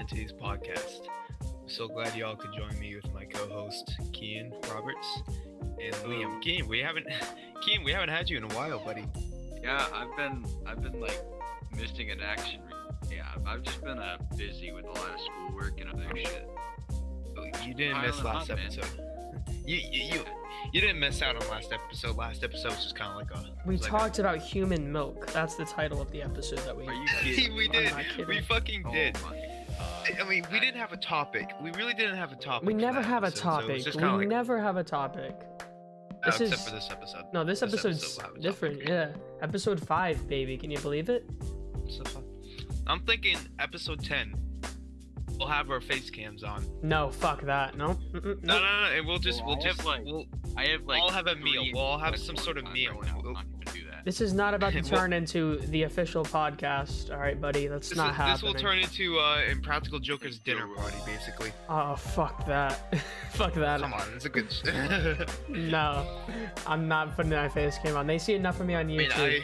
into this podcast. I'm so glad y'all could join me with my co-host Cian Roberts and Liam. Cian, we haven't Cian, we haven't had you in a while, buddy. Yeah, I've been I've been like missing an action. Yeah, I've- I've just been uh, busy with a lot of schoolwork and other shit. Oh, You didn't miss last up, man. episode. You, you you you didn't miss out on last episode. Last episode was just kind of like a. We was like talked about human milk. That's the title of the episode that we. Are you kidding? we did. We fucking Oh did. my I mean, we didn't have a topic. We really didn't have a topic. we never have a episode, so it was topic. just we like- never have a topic. uh, this except is- for this episode. No, this, This episode's episode will have a different. Yeah, episode five, baby. Can you believe it? So. I'm thinking episode 10. We'll have our face cams on. No, fuck that. No. No, no, no, and we'll just, Well, we'll just, like, we'll, I have like. I'll have a meal. We'll all have some sort of meal, Right now. This is not about to turn into the official podcast. All right, buddy. That's this, not is- happening. this will turn into uh, Impractical Joker's dinner party, basically. Oh, fuck that. fuck that. Come on, it's a good. I No, I'm not putting my face cam on. They see enough of me on mean, YouTube.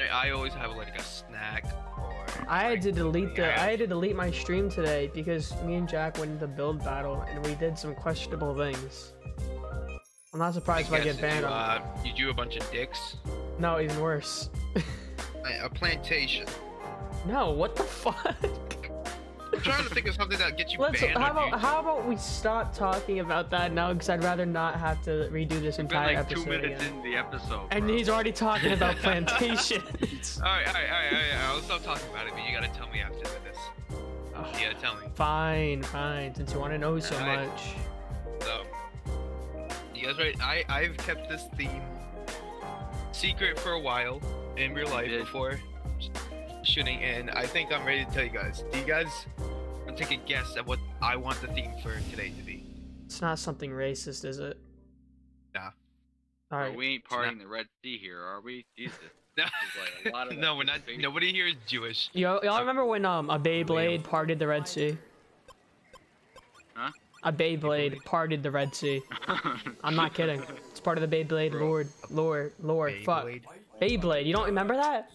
I, I always have like a snack or. I had like, to delete the yeah. I had to delete my stream today because me and Jack went into build battle and we did some questionable things. I'm not surprised if I get banned you, uh, you do a bunch of dicks. No, even worse. A plantation. no, what the fuck? I'm trying to think of something that gets you Let's banned how about how about we stop talking about that now because I'd rather not have to redo this We've been entire like two minutes again. in the episode. And bro. he's already talking about plantations. All right, all right, all right, all right, right. I'll stop talking about it, but you gotta tell me after this. You gotta tell me. fine, fine. Since you want to know so Alright. much. So, guys right? I I've kept this theme secret for a while in real life Yeah. before shooting, and I think I'm ready to tell you guys. Do you guys want to take a guess at what I want the theme for today to be? It's not something racist, is it? Nah. All right. Bro, right. we ain't not- partying the Red Sea here, are we? Jesus. No, like a lot of no, we're not. Nobody here is Jewish. Y'all, y'all remember when um a Beyblade parted the Red Sea? Huh? A Beyblade parted the Red Sea. I'm not kidding. It's part of the Beyblade Bro. Lord, Lord. lore. Fuck. Beyblade? Beyblade. You don't remember that?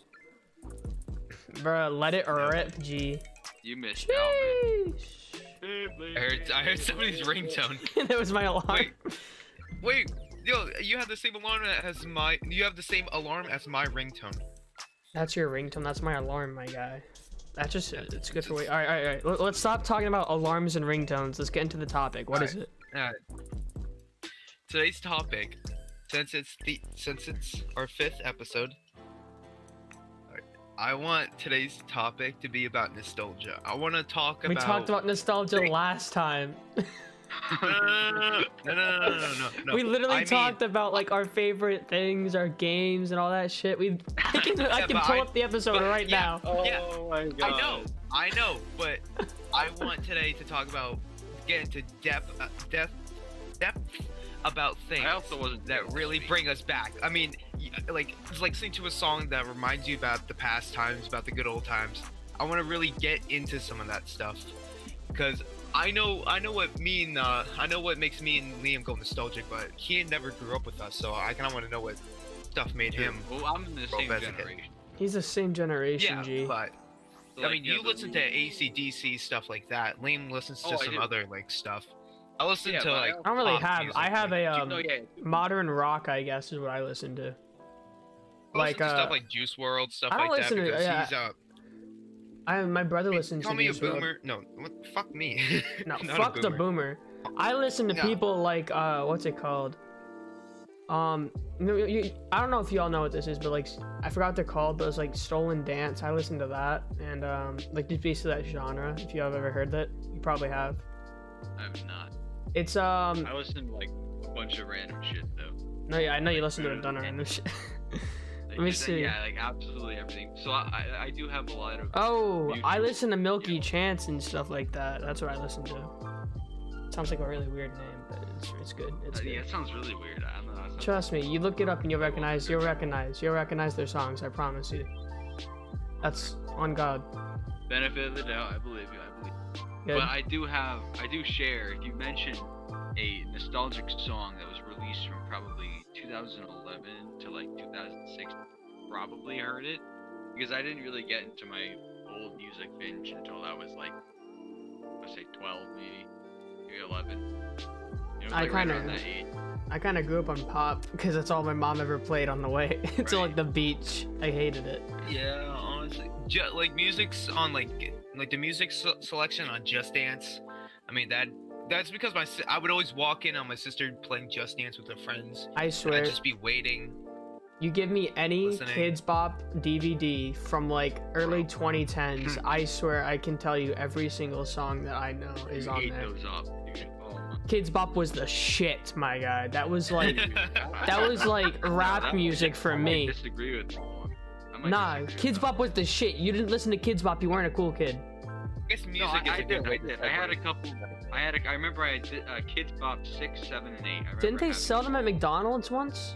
Bruh, let it rip, G. you missed out, man. I heard. I heard somebody's ringtone. that was my alarm. Wait. Wait, yo, you have the same alarm as my. You have the same alarm as my ringtone. That's your ringtone. That's my alarm, my guy. That's just it's good for wait. All right, all right, all right. Let- Let's stop talking about alarms and ringtones. Let's get into the topic. What is Alright. it? Alright. Today's topic, since it's the since it's our fifth episode, I want today's topic to be about nostalgia. I want to talk We about. We talked about nostalgia last time. no, no, no, no, no, We literally talked about like our favorite things, our games, and all that shit. We I can, I can pull up the episode right now. Oh my god. I know, I know, but I want today to talk about get into depth, uh, depth, depth about things I also wasn't that really bring us back. I mean, like it's like listening to a song that reminds you about the past times, about the good old times. I want to really get into some of that stuff because I know I know what me and uh, I know what makes me and Liam go nostalgic, but he never grew up with us, so I kind of want to know what stuff made him. Well, I'm in the same generation. He's the same generation, Yeah, G. but So, I like, mean, yeah, you the- listen to ACDC stuff like that. Liam listens to Oh, some other like stuff. I listen Yeah, to like. I don't really have. music, I have like- a um, no, yeah. modern rock, I guess, is what I listen to. I listen like, to uh, stuff like Juice WRLD, stuff I don't like that, listen to- because yeah, he's uh, I my brother listens call to me a Juice WRLD. boomer. No, what, fuck me. No, Not a fuck the boomer. I listen to Yeah. people like uh, what's it called? Um, you, you, I don't know if y'all know what this is, but like I forgot what they're called, but it's like stolen dance. I listen to that, and um, like just basically that genre. If you have ever heard that, you probably have. I'm not. It's um, I listen to like a bunch of random shit though. no, yeah, I know you listen to a ton of and shit. Let me see. Yeah, like absolutely everything. So I, I, I do have a lot of. Oh, I listen to Milky Chance and stuff like that. That's what I listen to. Sounds like a really weird name, but it's, it's good. It's Uh, good. yeah, it sounds really weird. I don't know. Trust me, you look it up and you'll recognize, you'll recognize, you'll recognize their songs. I promise you. That's on God. Benefit of the doubt. I believe you. I believe. Good. But I do have, I do share. If you mentioned a nostalgic song that was released from probably 2011 to like 2006, probably heard it because I didn't really get into my old music binge until I was like, let's say 12, maybe, maybe 11. It was I like kinda- around. I kind of grew up on pop because that's all my mom ever played on the way to like the beach. I hated it. Yeah, honestly, ju- like music's on like like the music se- selection on Just Dance. I mean that that's because my si- I would always walk in on my sister playing Just Dance with her friends. I And swear, I'd just be waiting. you give me any listening. Kidz Bop DVD from like early 2010s, I swear I can tell you every single song that I know is You on ate there. those up, dude. Oh my Kidz Bop was the shit, my guy. That was like that was like rap that- music for I might me. disagree with you more. I might Nah, disagree Kids that. Bop was the shit. You didn't listen to Kidz Bop, you weren't a cool kid. I guess music No, I, is I a good did. way I to did. I had a segue. couple. I had. A, I remember I did uh, Kidz Bop six, seven, and eight. I Didn't they sell them at McDonald's once?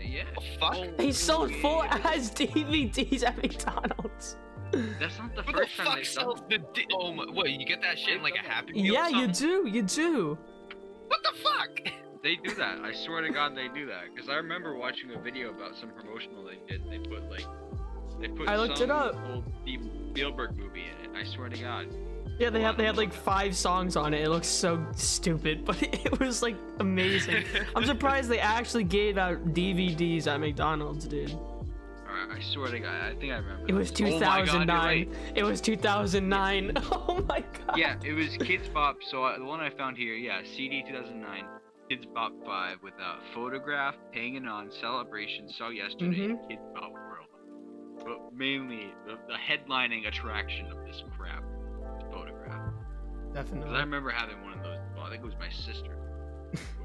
Yeah. Oh, fuck? They sold full yeah. ass DVDs at McDonald's. That's not the Who the first time fuck they've sells done. the di- oh my, what you get that shit in like a Happy Meal? or Yeah, you do. You do. What the fuck? They do that. I swear to God, they do that. Because I remember watching a video about some promotional they did. They put like, they put I looked some it up. old Steve Spielberg movie in it. I swear to God. Yeah, they had they had like five songs on it. It looks so stupid, but it was like amazing. I'm surprised they actually gave out DVDs at McDonald's, dude. Alright, I swear to God, I think I remember. It was this. Oh God, 2009. right. It was 2009. Oh my god. Yeah, it was Kidz Bop. So uh, the one I found here, yeah, CD 2009, Kidz Bop 5 with a photograph, hanging on, celebration, saw yesterday, Mhm. Kidz Bop World. But mainly the, the headlining attraction of this crap. Because I remember having one of those. Well, I think it was my sister.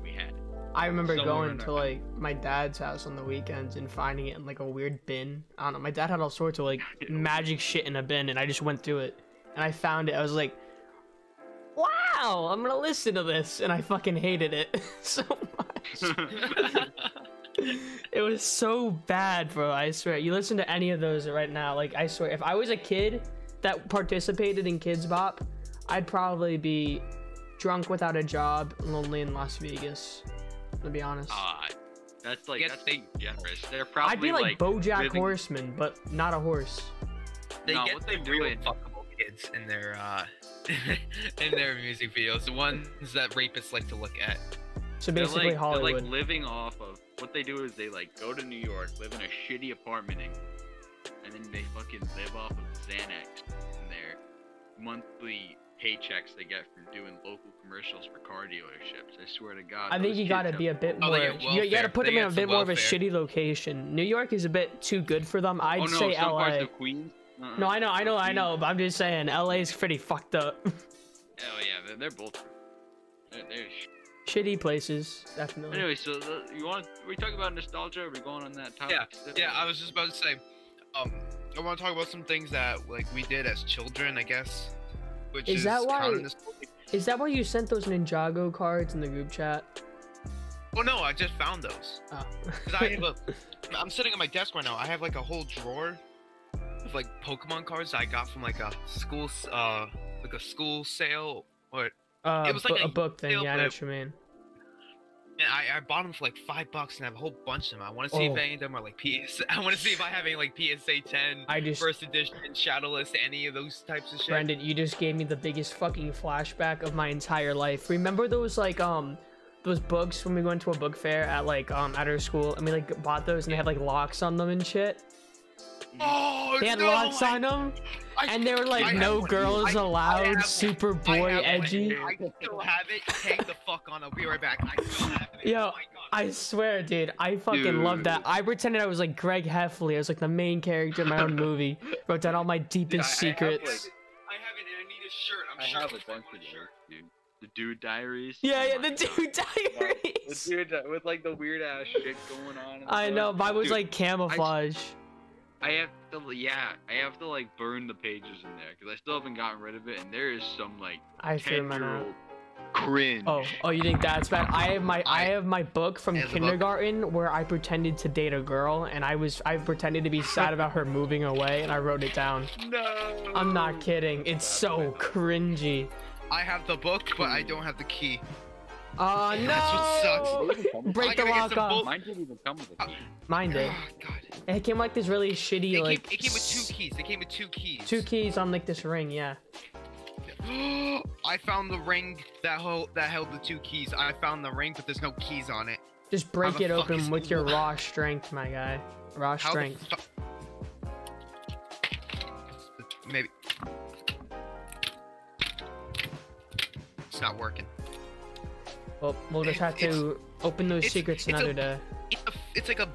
we had. I remember going to like my dad's house on the weekends and finding it in like a weird bin. I don't know. My dad had all sorts of like magic shit in a bin, and I just went through it and I found it. I was like, "Wow, I'm gonna listen to this," and I fucking hated it so much. It was so bad, bro. I swear. You listen to any of those right now, like I swear, if I was a kid that participated in Kidz Bop, I'd probably be drunk without a job, lonely in Las Vegas. To be honest. Ah, that's like Yes, that's they- generous. They're probably I'd be like, BoJack living- Horseman, but not a horse. They No, get what the they're real doing- fuckable kids in their uh in their music videos. The ones that rapists like to look at. So They're basically like, Hollywood. They're like living off of what they do is they like go to New York, live in a shitty apartment, and, and then they fucking live off of Xanax and their monthly paychecks they get from doing local commercials for car dealerships. I swear to God. I think you gotta be a bit Oh, more. they get you, you gotta put They them in a bit some more of a shitty location. New York is a bit too good for them. I'd oh, no, say some LA. parts of Queens. Uh-uh. No, I know, I know, I know, but I'm just saying LA's pretty fucked up. Hell yeah, they're, they're both. They're, they're sh- Shitty places, definitely. Anyway, so the, you want? We talk about nostalgia. Are we going on that topic? Yeah, still? Yeah, I was just about to say, um, I want to talk about some things that like we did as children, I guess. Which Is is, that why- kind of nostalgic. Is that why you sent those Ninjago cards in the group chat? Oh no, I just found those. Oh. I have a, I'm sitting at my desk right now. I have like a whole drawer of like Pokemon cards I got from like a school, uh, like a school sale, or uh, It was like bu- a book thing. Yeah, I know what you mean. I, I bought them for like five bucks and I have a whole bunch of them. I want to see Oh. if any of them are like PS. I want to see if I have any like PSA 10, I just, first edition, Shadowless, any of those types of shit. Brendan, you just gave me the biggest fucking flashback of my entire life. Remember those like um those books when we went to a book fair at like um at our school and we like bought those and they had like locks on them and shit. Oh, They had no, locks I- on them I- and they were like have no one. girls I- I allowed, have- super boy have one. edgy. I still have it. Hang the fuck on. I'll be right back. I still have it. Yo, oh my god. I swear, dude, I fucking love that. I pretended I was like Greg Heffley. I was like the main character in my own movie. Wrote down all my Dude, I- deepest I have, secrets. like- I have it and I need a shirt. I'm I sure have a bunch of shirt. dude. The Dude Diaries. yeah, Oh yeah, my the God. dude The diaries. dude with like the weird ass shit going on. I stuff. know, mine was Dude, like camouflage. I have to, yeah, I have to like burn the pages in there because I still haven't gotten rid of it, and there is some like I ten-year-old cringe. Oh, oh, you think that's bad? I have my I I- have my book from the book. kindergarten where I pretended to date a girl and I was I pretended to be sad about her moving away and I wrote it down. no. I'm not kidding. It's so cringy. I have the book, but I don't have the key. Oh That's what no! sucks. Break the lock some off. bull- Mine didn't even come with a uh, key. Mine did. Oh, God. It came like this really shitty It, like came, it came with two keys. It came with two keys. two keys on like this ring. Yeah. I found the ring that held that held the two keys. I found the ring, but there's no keys on it. Just break the it open with your raw strength, my guy. Raw How strength. Maybe. It's not working. Well, we'll just have It's- to open those it's- secrets it's a- another day. It's, a, it's like a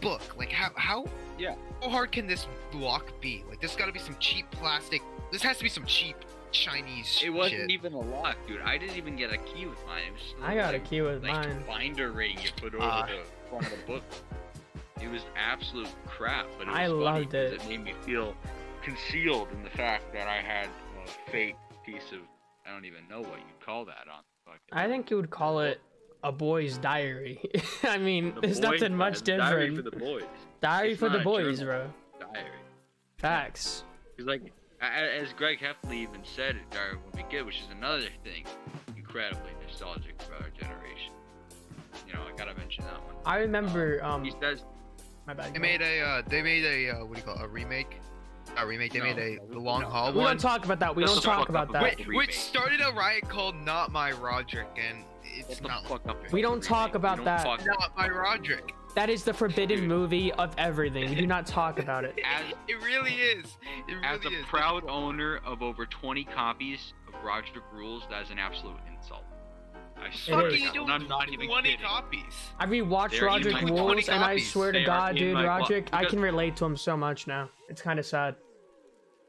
book. Like how how Yeah. how hard can this lock be? Like there's got to be some cheap plastic. This has to be some cheap Chinese It wasn't shit. even a lock, dude. I didn't even get a key with mine. It was just I got a key with like mine. binder ring you put over Ah. the front of the book. It was absolute crap, but it was I funny loved because it. It made me feel concealed in the fact that I had a fake piece of I don't even know what you'd call that on fucking. I think you would call it a boy's diary. I mean, The there's boys, nothing much man, Diary different. for the boys. Diary It's for the boys, bro. Diary. Facts. Because like, a- a- as Greg Heffley even said, it Diary would be good, which is another thing incredibly nostalgic for our generation. You know, I gotta mention that one. I remember. Um, He says my bad. They made a uh, they made a uh, what do you call it, a remake? A remake. They No, made a no, the long no. haul We one. don't talk about that. We Shut don't talk about that. about Which, which started a riot called Not My Roderick, and it's Shut not fuck up. We don't with talk about don't that. talk- Not My Roderick. That is the forbidden Dude. movie of everything. We do not talk about it. As, It really is. It really as a is. proud owner of over 20 copies of Roderick Rules, that is an absolute insult. I swear is. to Fucking God, and I'm not even 20 kidding. copies. I rewatched They're Roderick my- 20 Rules, and I swear to God, dude, my box. Roderick, I can relate to him so much now. It's kind of sad.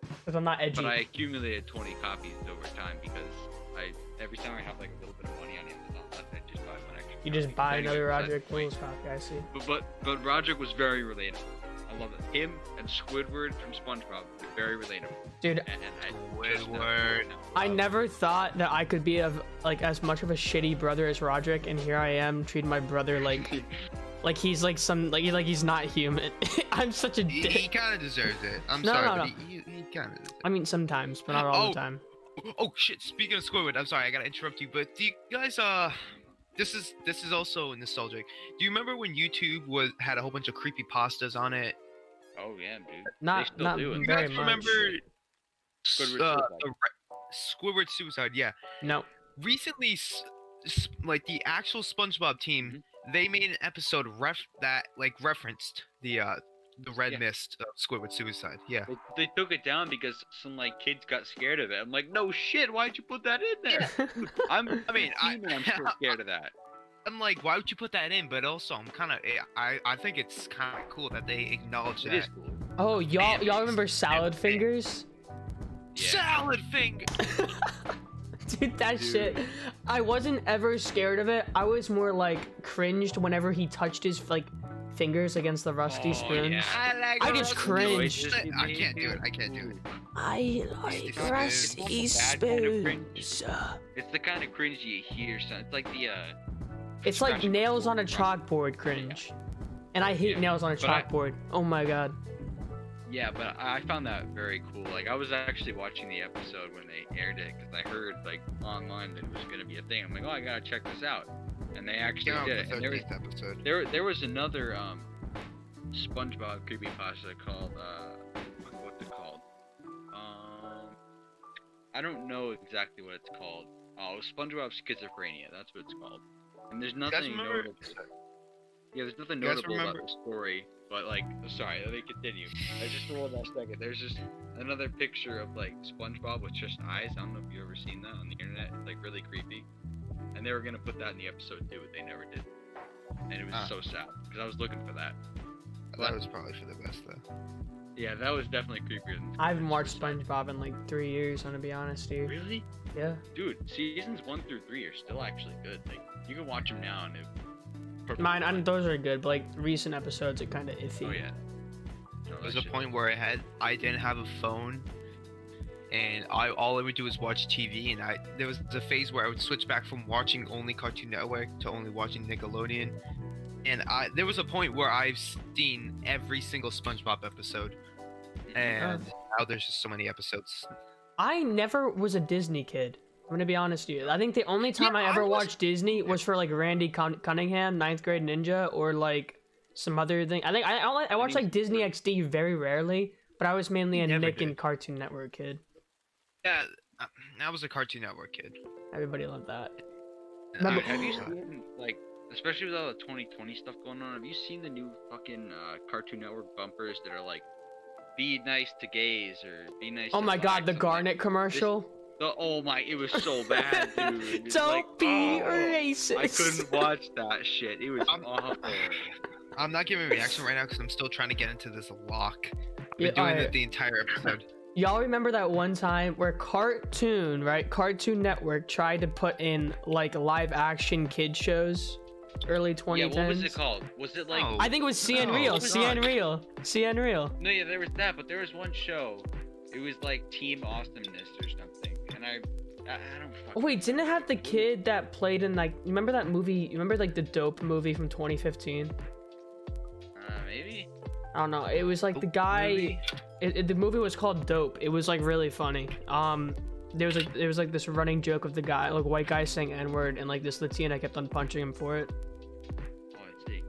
Because I'm not edgy. But I accumulated 20 copies over time because I every time I have like a little bit of money on Amazon, I just buy one extra. You just copy. buy another besides Roderick the. Rules copy, I see. But, but but Roderick was very relatable. I love it. Him and Squidward from SpongeBob very relatable. Dude, And, and I just Squidward. I never thought that I could be of like as much of a shitty brother as Roderick, and here I am treating my brother like like he's like some like he's like he's not human. I'm such a dick. He, dick. kind of deserves it. I'm No, sorry, no, but no. he, he, he kind of. I mean, sometimes, but not all Oh. the time. Oh shit! Speaking of Squidward, I'm sorry, I gotta interrupt you. But do you guys uh, this is this is also nostalgic. Do you remember when YouTube was had a whole bunch of creepy pastas on it? Oh yeah, dude. Not- they still not do it. You Very guys much. Remember Squidward uh, suicide. re- Squidward suicide? Yeah. No. Recently, s- s- like the actual SpongeBob team, Mm-hmm. they made an episode ref that like referenced the uh the red Yeah. mist of Squidward suicide. Yeah. They, they took it down because some like kids got scared of it. I'm like, no shit, why'd you put that in there? I'm, I mean, I- 15 and I'm still scared of that. I'm like, why would you put that in? But also, I'm kind of, I, I think it's kind of cool that they acknowledge It that. is cool. Oh, y'all y'all remember salad Mayonnaise. fingers? Yeah. Salad finger. Dude, that Dude. shit. I wasn't ever scared of it. I was more like cringed whenever he touched his like fingers against the rusty Oh, spoons. yeah. I like. I just rusty cringed. I can't do it. I can't do it. I like like rusty rusty It's kind of spoons. It's the kind of cringe you hear. So it's like the uh. It's like nails on a chalkboard cringe. And I hate Yeah, nails on a but I- chalkboard. Oh my god. Yeah, but I found that very cool. Like I was actually watching the episode when they aired it because I heard like online that it was gonna be a thing. I'm like, oh, I gotta check this out, and they actually out did it. And there was episode. there there was another um SpongeBob creepypasta called uh what's it called? Um, I don't know exactly what it's called. Oh, SpongeBob schizophrenia. That's what it's called. And there's nothing notable. Yeah, there's nothing notable about the story, but like, sorry, let me continue. I just rolled that second. There's just another picture of like SpongeBob with just eyes. I don't know if you've ever seen that on the internet. It's like really creepy. And they were gonna put that in the episode too, but they never did. And it was Ah. so sad because I was looking for that. That was probably for the best though. Yeah, that was definitely creepier than. I haven't watched SpongeBob in like three years, I'm gonna be honest, dude. Really, Yeah. dude? Seasons one through three are still actually good. Like you can watch them now and it. Perfectly Mine, I fine. those are good, but like recent episodes are kind of iffy. Oh yeah. No, There was a shit- point where I had I didn't have a phone, and I all I would do was watch TV. And I there was a phase where I would switch back from watching only Cartoon Network to only watching Nickelodeon. And I there was a point where I've seen every single SpongeBob episode, and now there's just so many episodes. I never was a Disney kid. I'm gonna be honest with you. I think the only time Yeah, I I ever was- watched Disney was for like Randy Cun- Cunningham, Ninth Grade Ninja, or like some other thing. I think I I, I watched like Disney XD very rarely, but I was mainly a Nick did. and Cartoon Network kid. Yeah, uh, I was a Cartoon Network kid. Everybody loved that. Uh, Remember- have you seen like, especially with all the 2020 stuff going on? Have you seen the new fucking uh, Cartoon Network bumpers that are like, "Be nice to gays" or "Be nice"? Oh to my god, the blacks," like, Garnet commercial. The, oh my, it was so bad, dude. Don't like, be oh, racist. I couldn't watch that shit. It was I'm- awful. I'm not giving a reaction right now because I'm still trying to get into this lock. I've Yeah, been doing alright. it the entire episode. Y'all remember that one time where Cartoon, right? Cartoon Network tried to put in like live action kid shows, early 2010s. Yeah, what was it called? Was it like? Oh. I think it was CN No, Real. it was CN not. Real. CN Real. No, yeah, there was that, but there was one show. It was like Team Awesomeness or something, and I, I, I don't. Oh, wait, didn't it have the kid that played in like? Remember that movie? You remember like the Dope movie from 2015? Uh, maybe. I don't know. It was like the guy. It, it- the movie was called Dope. It was like really funny. Um, there was like there was like this running joke of the guy, like white guy saying N word, and like this Latina kept on punching him for it. Oh, I see.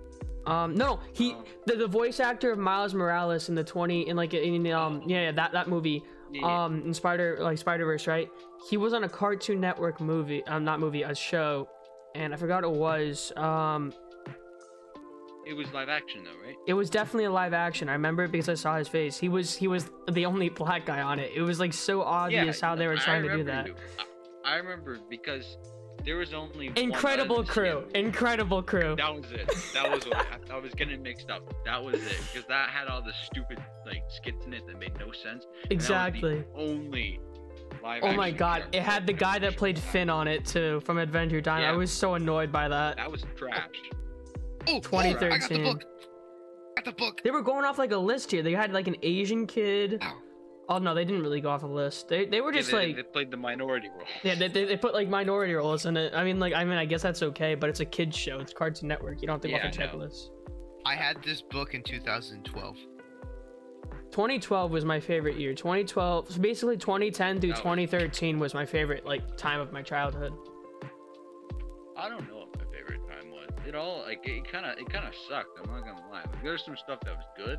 Um, no, no, he Oh. the, the voice actor of Miles Morales in the 20 in like in um yeah, yeah that that movie Yeah, yeah. um in Spider like Spider Verse right? He was on a Cartoon Network movie, um not movie, a show, and I forgot it was. Um, It was live action though, right? it was definitely a live action. I remember it because I saw his face. He was he was the only black guy on it. It was like so obvious how they were trying to do that. I remember because there was only one Incredible other crew, incredible crew. That was it. That was what I, I was getting mixed up. That was it because that had all the stupid like skits in it that made no sense. and that was the Exactly. only live. Oh my god, it had the guy that played Finn on it too from Adventure Time. I was so annoyed by that. That was trash. Oh, oh, I got the 2013. book. Got the book. They were going off like a list here. They had like an Asian kid. Ow. Oh no, they didn't really go off the list. They they were Yeah, just they, like they played the minority role. yeah, they, they, they put like minority roles in it. I mean like I mean I guess that's okay, but it's a kids show. It's Cartoon Network. You don't have to go Yeah, off a I know. checklist. I had this book in 2012. 2012 was my favorite year. 2012, so basically 2010 through That 2013 was my favorite like time of my childhood. I don't know what my favorite time was. It all like it kind of it kind of sucked. I'm not gonna lie. Like, there's some stuff that was good.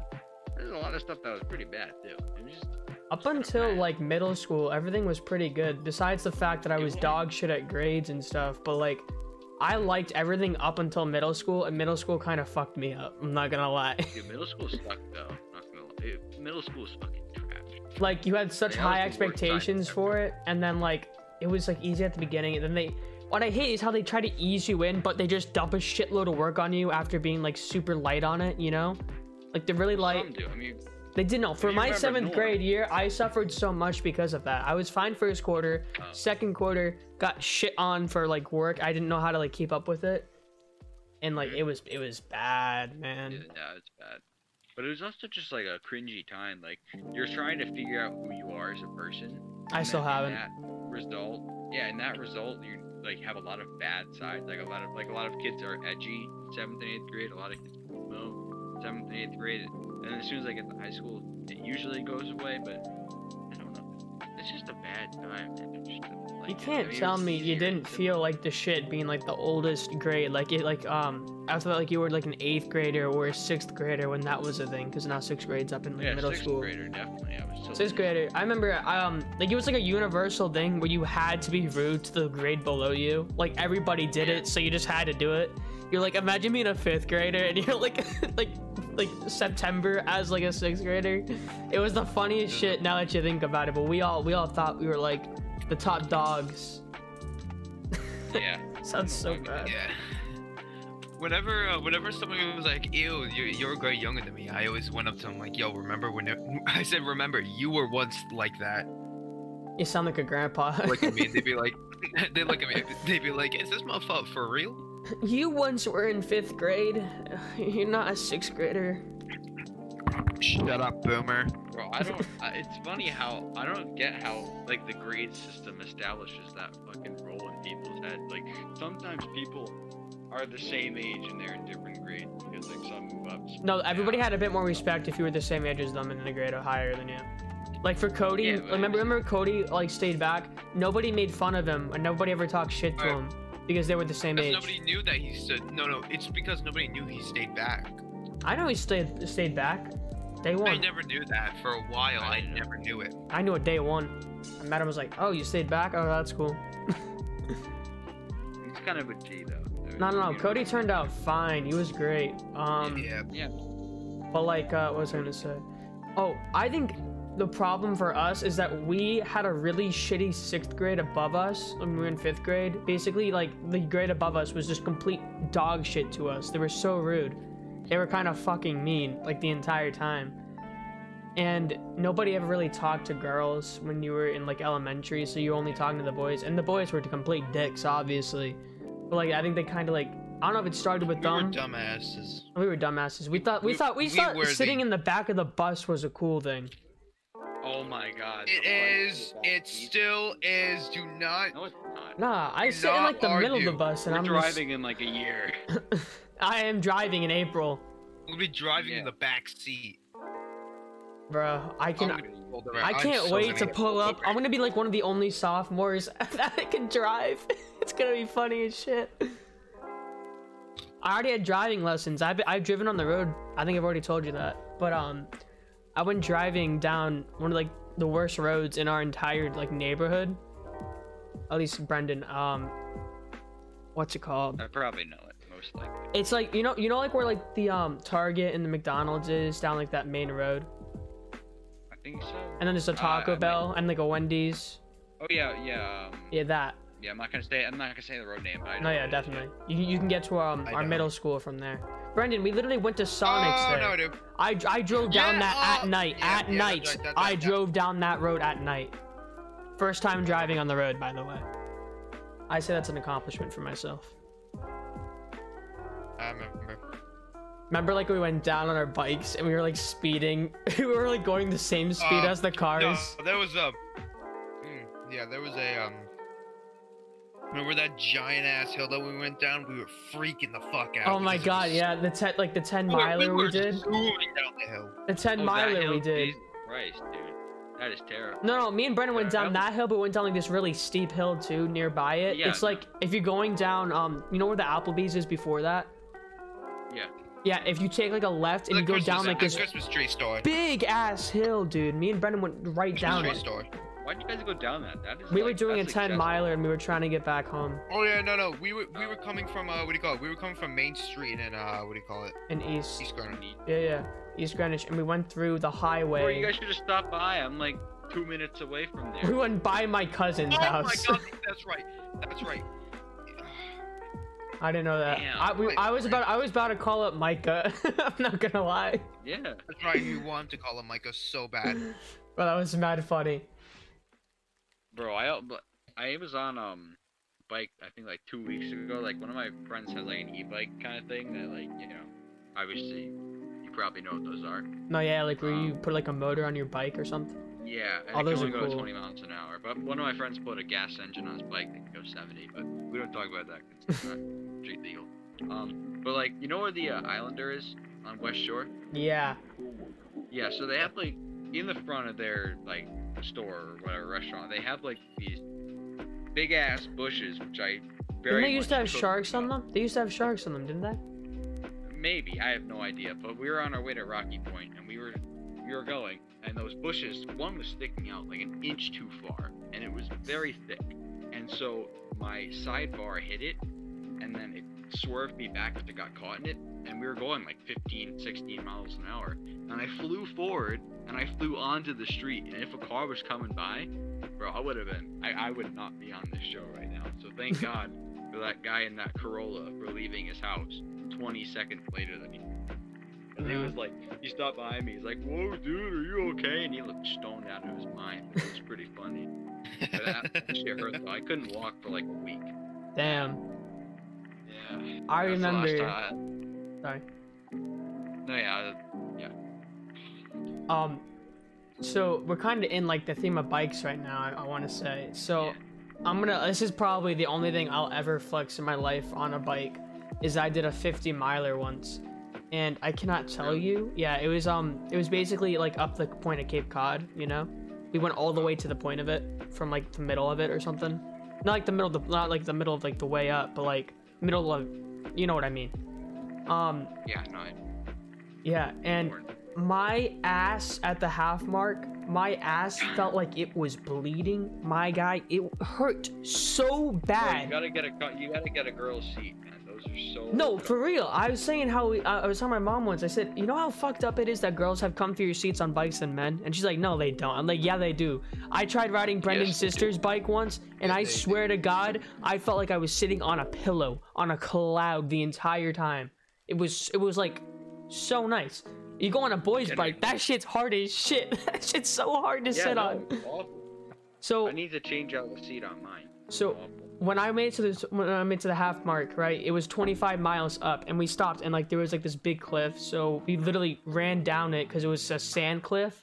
There's a lot of stuff that was pretty bad too. It was just Up until like middle school, everything was pretty good. Besides the fact that I was dog shit at grades and stuff, but like I liked everything up until middle school, and middle school kind of fucked me up. I'm not gonna lie. dude, middle school sucked though. Not gonna lie. It, middle school's fucking trash. like you had such high was the worst time expectations for it, and then like it was like easy at the beginning, and then they. What I hate is how they try to ease you in, but they just dump a shitload of work on you after being like super light on it. You know, like they're really light. Some do. I mean, They did. Know. For my seventh Norm. grade year, I suffered so much because of that. I was fine first quarter, Oh. second quarter got shit on for like work. I didn't know how to like keep up with it, and like it was it was bad, man. yeah, it's bad. But it was also just like a cringy time. Like you're trying to figure out who you are as a person. I still haven't. That result, yeah, in that result, you like have a lot of bad sides. Like a lot of like a lot of kids are edgy seventh and eighth grade. A lot of kids seventh and eighth grade, and then as soon as I get to high school, it usually goes away. But I don't know. It's just a bad time. just, like, You can't mean, tell me you didn't to- feel like the shit being like the oldest grade. Like it, like um, I thought like you were like an eighth grader or a sixth grader when that was a thing. Because now sixth grade's up in like Yeah, middle sixth school. grader definitely. I was so Sixth grader. I remember um, like it was like a universal thing where you had to be rude to the grade below you. Like everybody did Yeah. it, so you just had to do it. You're like, imagine being a fifth grader and you're like, like, like September as like a sixth grader. It was the funniest shit now that you think about it. But we all, we all thought we were like the top dogs. Yeah. Sounds so bad. Yeah. Whenever, uh, whenever someone was like, "Ew, you're, you're a grade younger than me," I always went up to them like, "Yo, remember when?" It, I said, "Remember, you were once like that." You sound like a grandpa. Look at me, and they'd be like, "They look at me, they'd be like, is this motherfucker for real?" You once were in fifth grade. You're not a sixth grader. Shut up, boomer. Bro, I don't. I, it's funny how I don't get how like the grade system establishes that fucking role in people's head. Like sometimes people are the same age and they're in different grades because like some move up. some No, everybody down. had a bit more respect if you were the same age as them and in a grade or higher than you. Like for Cody, Yeah, remember remember Cody like stayed back. Nobody made fun of him and nobody ever talked shit to Right. him because they were the same Because age. nobody knew that he stood. No, no, it's because nobody knew he stayed back. I know he stayed stayed back. Day one. I never knew that for a while. I I never knew it. I knew it day one. I met him was like, oh, you stayed back? Oh, that's cool. He's kind of a G though. No, no, no. Cody turned out fine. He was great. Um, yeah. Yeah. but like, uh, what was I gonna say? Oh, I think the problem for us is that we had a really shitty sixth grade above us when we were in fifth grade. Basically, like the grade above us was just complete dog shit to us. They were so rude. They were kind of fucking mean, like the entire time. And nobody ever really talked to girls when you were in like elementary, so you only talking to the boys. And the boys were complete dicks, obviously. But like, I think they kind of like, I don't know if it started with We were dumbasses. We were dumbasses. We thought we, we- thought we, we thought sitting the- in the back of the bus was a cool thing. Oh my god. It the bike is. the back It still is. Do not. No, it's not. Nah, I Do sit in like the middle of the bus, and We're I'm driving in like a year. I am driving in April, We'll be driving in the back seat. bro. I can. I'm gonna be pulled around. I I'm can't so wait gonna pull up. I'm gonna be like one of the only sophomores that can drive. It's gonna be funny as shit. I already had driving lessons. I've I've driven on the road. I think I've already told you that. But um, I went driving down one of like the worst roads in our entire like neighborhood. At least Brendan. Um, what's it called? I probably know it, most likely. It's like you know you know like where like the um Target and the McDonald's is down like that main road, I think so. and then there's a Uh, Taco might- Bell and like a Wendy's. Oh yeah, yeah. Um, Yeah, that. Yeah, I'm not gonna say. I'm not gonna say the road name, No, yeah, what it is, definitely. You, you can get to um, our middle school from there. Brendan, we literally went to Sonic's oh there. no, dude. I, I drove down Yeah, that at oh, night. yeah, at yeah, night, that's right, that- I drove down that road at night. First time driving on the road, by the way. I say that's an accomplishment for myself. I remember. Remember, like we went down on our bikes and we were like speeding. we were like going the same speed Uh, as the cars. No, there was a. Mm, yeah, there was a um. Remember that giant ass hill that we went down? We were freaking the fuck out. Oh my god, was- yeah, the ten like the ten We were, miler we, were did. zooming down the hill. The ten Oh, that miler hill? we did. Jesus Christ, dude. That is terrible. No, no, me and Brendan went Yeah, down that that hill, but went down like this really steep hill too nearby it. Yeah, it's no. like if you're going down, um, you know where the Applebee's is before that? Yeah. Yeah, if you take like a left and The you go Christmas- down like the this Christmas tree store. big ass hill, dude. Me and Brendan went right Christmas down tree it. store. Why'd you guys go down that? That is. We were doing a ten miler and we were trying to get back home Oh yeah, no, no. We were we were coming from uh, what do you call it? We were coming from Main Street and uh, what do you call it? in East. East Greenwich. Yeah, yeah, East Greenwich, and we went through the Bro, highway. you guys should have stopped by. I'm like two minutes away from there. We went by my cousin's Oh my house. god, that's right. That's right. I didn't know that. Damn. I, we, Wait, I was wait. about I was about to call up Micah. I'm not gonna lie, Yeah. That's right. You wanted to call him Micah so bad. but that was mad funny. Bro, I I was on um bike I think like two weeks ago. Like one of my friends has like an e-bike kind of thing that like you know obviously you probably know what those are. No, yeah, like where you Um, put like a motor on your bike or something. Yeah, and Oh, it those can only go cool. 20 miles an hour. But one of my friends put a gas engine on his bike that can go 70. But we don't talk about that 'cause it's not street legal. Um, but like you know where the uh, Islander is on West Shore? Yeah. Yeah, so they have like in the front of their like store or whatever restaurant, they have like these big ass bushes, which I very. Didn't they used to have sharks on them? They used to have sharks on them, didn't they? Maybe I have no idea, but we were on our way to Rocky Point, and we were we were going, and those bushes, one was sticking out like an inch too far, and it was very thick, and so my sidebar hit it, and then it swerved me back after it got caught in it, and we were going like 15, 16 miles an hour, and I flew forward, and I flew onto the street, and if a car was coming by, bro, I would have been, I, I would not be on this show right now. So thank God for that guy in that Corolla for leaving his house 20 seconds later than he. And he was like, he stopped by me. He's like, "Whoa, dude, are you okay?" And he looked stoned out of his mind. It was pretty funny. But that shit hurt though. I couldn't walk for like a week. Damn. Yeah. I last remember. time- Sorry. No, yeah, yeah. Um, so we're kind of in like the theme of bikes right now. I, I want to say. So Yeah. I'm gonna. This is probably the only thing I'll ever flex in my life on a bike. Is I did a 50 miler once, and I cannot tell you. Yeah, it was um, it was basically like up the point of Cape Cod. You know, we went all the way to the point of it from like the middle of it or something. Not like the middle, of the, not like the middle of like the way up, but like middle of, you know what I mean. Um, yeah, no. I, Yeah, and my ass at the half mark, my ass felt like it was bleeding. My guy, it hurt so Bro, you bad. gotta get a you gotta get a girl's seat, man. Those are so. No, for real. I was saying how we, I I was telling my mom once. I said, you know how fucked up it is that girls have comfier seats on bikes than men, and she's like, no, they don't. I'm like, yeah, they do. I tried riding Brendan's Yes, they do. sister's bike once, and Yeah, I do. swear to God, I felt like I was sitting on a pillow on a cloud the entire time. It was, it was like so nice. You go on a boy's Can I- bike, that shit's hard as shit. that shit's so hard to Yeah, sit no, on. So I need to change out the seat on mine. so Awful. When I made it to this when I made to the half mark, right? It was 25 miles up, and we stopped, and like there was like this big cliff, so we literally ran down it because it was a sand cliff,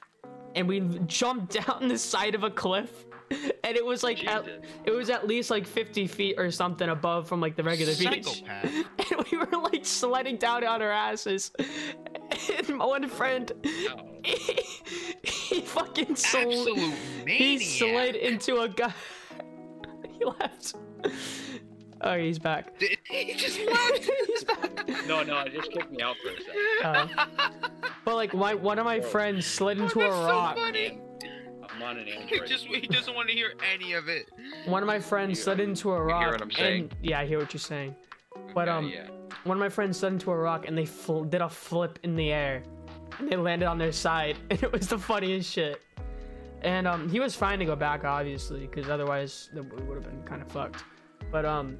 and we jumped down the side of a cliff, and it was like at, it was at least like 50 feet or something above from like the regular beach, and we were like sledding down on our asses, and my one friend. Oh. He, he fucking slid. He slid into a guy. He left. Oh, he's back. Did- He just left. he's back. No, no, it just kicked me out for a second. Oh. But like, my one of my Bro. friends slid into Oh, a that's so rock. funny. I'm on an He just he doesn't want to hear any of it. One of my friends slid into a rock. what I'm saying? And, yeah, I hear what you're saying. but, Okay, um, yeah. One of my friends slid into a rock and they fl- did a flip in the air, and they landed on their side, and it was the funniest shit. And um, he was fine to go back, obviously, because otherwise it would have been kind of fucked. But um,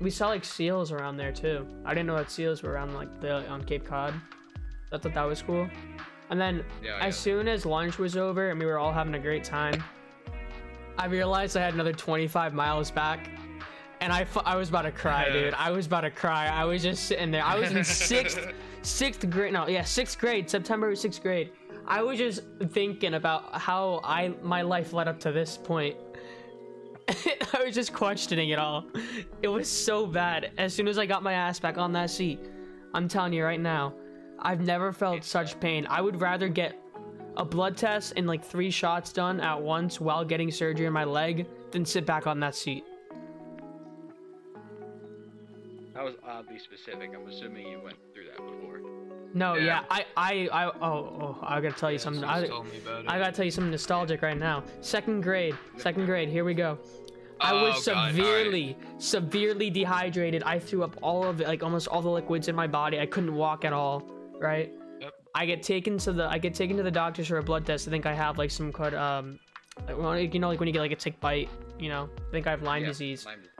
we saw like seals around there too. I didn't know that seals were around like the on Cape Cod. I thought that was cool. And then Yeah, as yeah. soon as lunch was over and we were all having a great time, I realized I had another 25 miles back. And I, fu- I was about to cry, dude. I was about to cry. I was just sitting there. I was in sixth, sixth grade. No, yeah, sixth grade. September, sixth grade. I was just thinking about how I my life led up to this point. I was just questioning it all. It was so bad. As soon as I got my ass back on that seat, I'm telling you right now, I've never felt such pain. I would rather get a blood test and like three shots done at once while getting surgery in my leg than sit back on that seat. That was oddly specific. I'm assuming you went through that before. No, yeah, Yeah. I, I, I, oh, oh I gotta tell you something. So I, me about. I gotta tell you something nostalgic right now. Second grade, second grade. Here we go. I was Oh, God, alright. severely, severely dehydrated. I threw up all of it, like almost all the liquids in my body. I couldn't walk at all. Right. Yep. I get taken to the, I get taken to the doctors for a blood test. I think I have like some kind, um, like, you know, like when you get like a tick bite. You know, I think I have Lyme Yeah, disease. Lyme disease.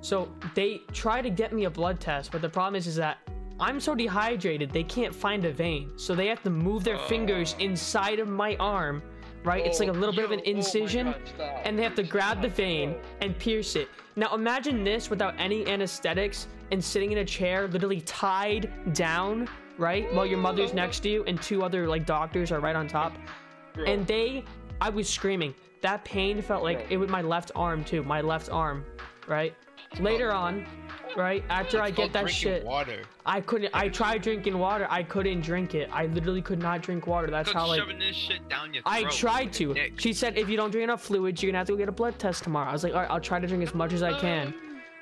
So they try to get me a blood test, but the problem is, is that I'm so dehydrated they can't find a vein. So they have to move their fingers Oh. inside of my arm, right? it's like a little bit of an Oh, yo, oh incision, God, and they have to grab the vein and pierce it. Now imagine this without any anesthetics and sitting in a chair, literally tied down, right? While your mother's next to you and two other like doctors are right on top Bro, and they i was screaming that pain felt like it was my left arm too my left arm right oh. later on right after i get that shit Water. i couldn't i tried drinking water i couldn't drink it i literally could not drink water that's how like shoving this shit down your I tried to. She said if you don't drink enough fluids, you're gonna have to go get a blood test tomorrow. I was like, all right, I'll try to drink as much as I can.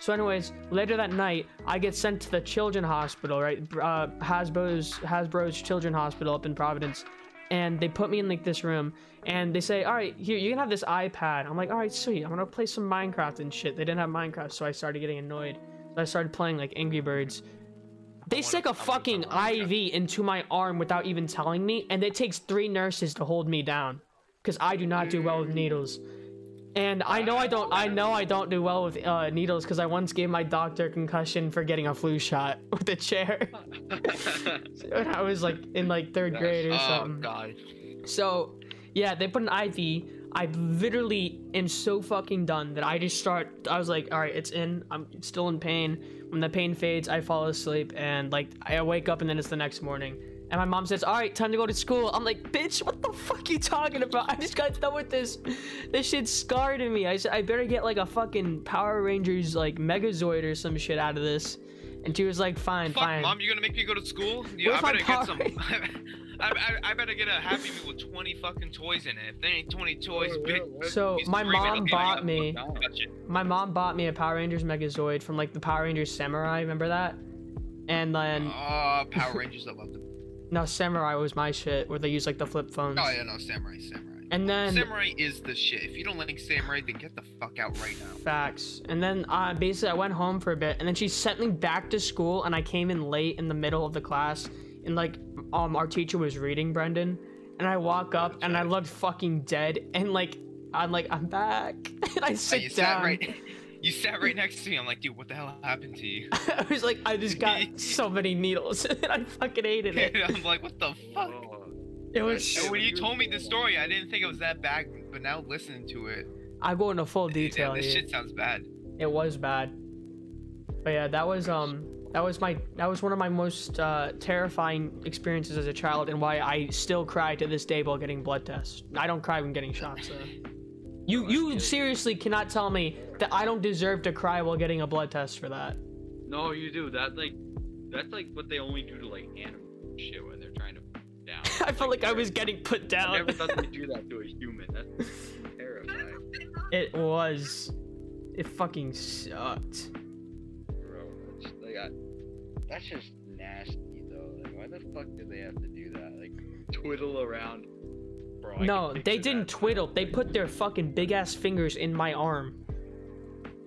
So, anyways, later that night, I get sent to the children hospital, right? Uh, Hasbro's Hasbro's Children Hospital up in Providence, and they put me in like this room, and they say, all right, here you can have this iPad. I'm like, all right, sweet. I'm gonna play some Minecraft and shit. They didn't have Minecraft, so I started getting annoyed. I started playing like Angry Birds. They stick a fucking. IV into my arm without even telling me, and it takes three nurses to hold me down, because I do not do well with needles. And I know I don't. I know I don't do well with uh, needles because I once gave my doctor a concussion for getting a flu shot with a chair. when I was like in like third grade or something. Oh something. god. So, yeah, they put an IV. I literally am so fucking done that I just start. I was like, all right, it's in. I'm still in pain. When the pain fades, I fall asleep and like I wake up and then it's the next morning. And my mom says, all right, time to go to school. I'm like, bitch, what the fuck you talking about? I just got done with this. This shit's scarred in me. I said, I better get like a fucking Power Rangers like Megazord or some shit out of this. And she was like, fine, Fuck, fine. mom, you gonna make me go to school? Yeah, Where's I better get some. Power I, I, I better get a Happy Meal with 20 fucking toys in it. If there ain't 20 toys, bitch. So my mom bought me. My mom bought me a Power Rangers Megazord from like the Power Rangers Samurai. Remember that? And then Oh, Power Rangers, I love them. No, Samurai was my shit, where they use like the flip phones. Oh yeah, no, samurai, samurai. And then Samurai is the shit. If you don't like samurai, then get the fuck out right now. facts. And then uh, basically I went home for a bit, and then she sent me back to school, and I came in late in the middle of the class, and like um our teacher was reading Brendan, and I walk up and I looked fucking dead, and like I'm like I'm back, and I sit you down. sat right, you sat right next to me. I'm like, dude, what the hell happened to you? I was like I just got so many needles, and I fucking hated it. I'm like, what the fuck? It was. And when you told me the story, I didn't think it was that bad, but now listening to it, I go into full yeah, detail this here. shit sounds bad. It was bad. But yeah, that was um that was my that was one of my most uh, terrifying experiences as a child and why I still cry to this day while getting blood tests. I don't cry when getting shots though. You you seriously cannot tell me that I don't deserve to cry while getting a blood test for that. No, you do. That like, that's like what they only do to like animals shit when they're trying to put down. I felt like I was getting put down. I never thought they'd do that to a human. That's terrifying, It was. It fucking sucked. Bro. That's, like, I, that's just nasty though. Like, why the fuck did they have to do that? Like, twiddle around. Bro, No, they didn't that. twiddle. They put their fucking big ass fingers in my arm.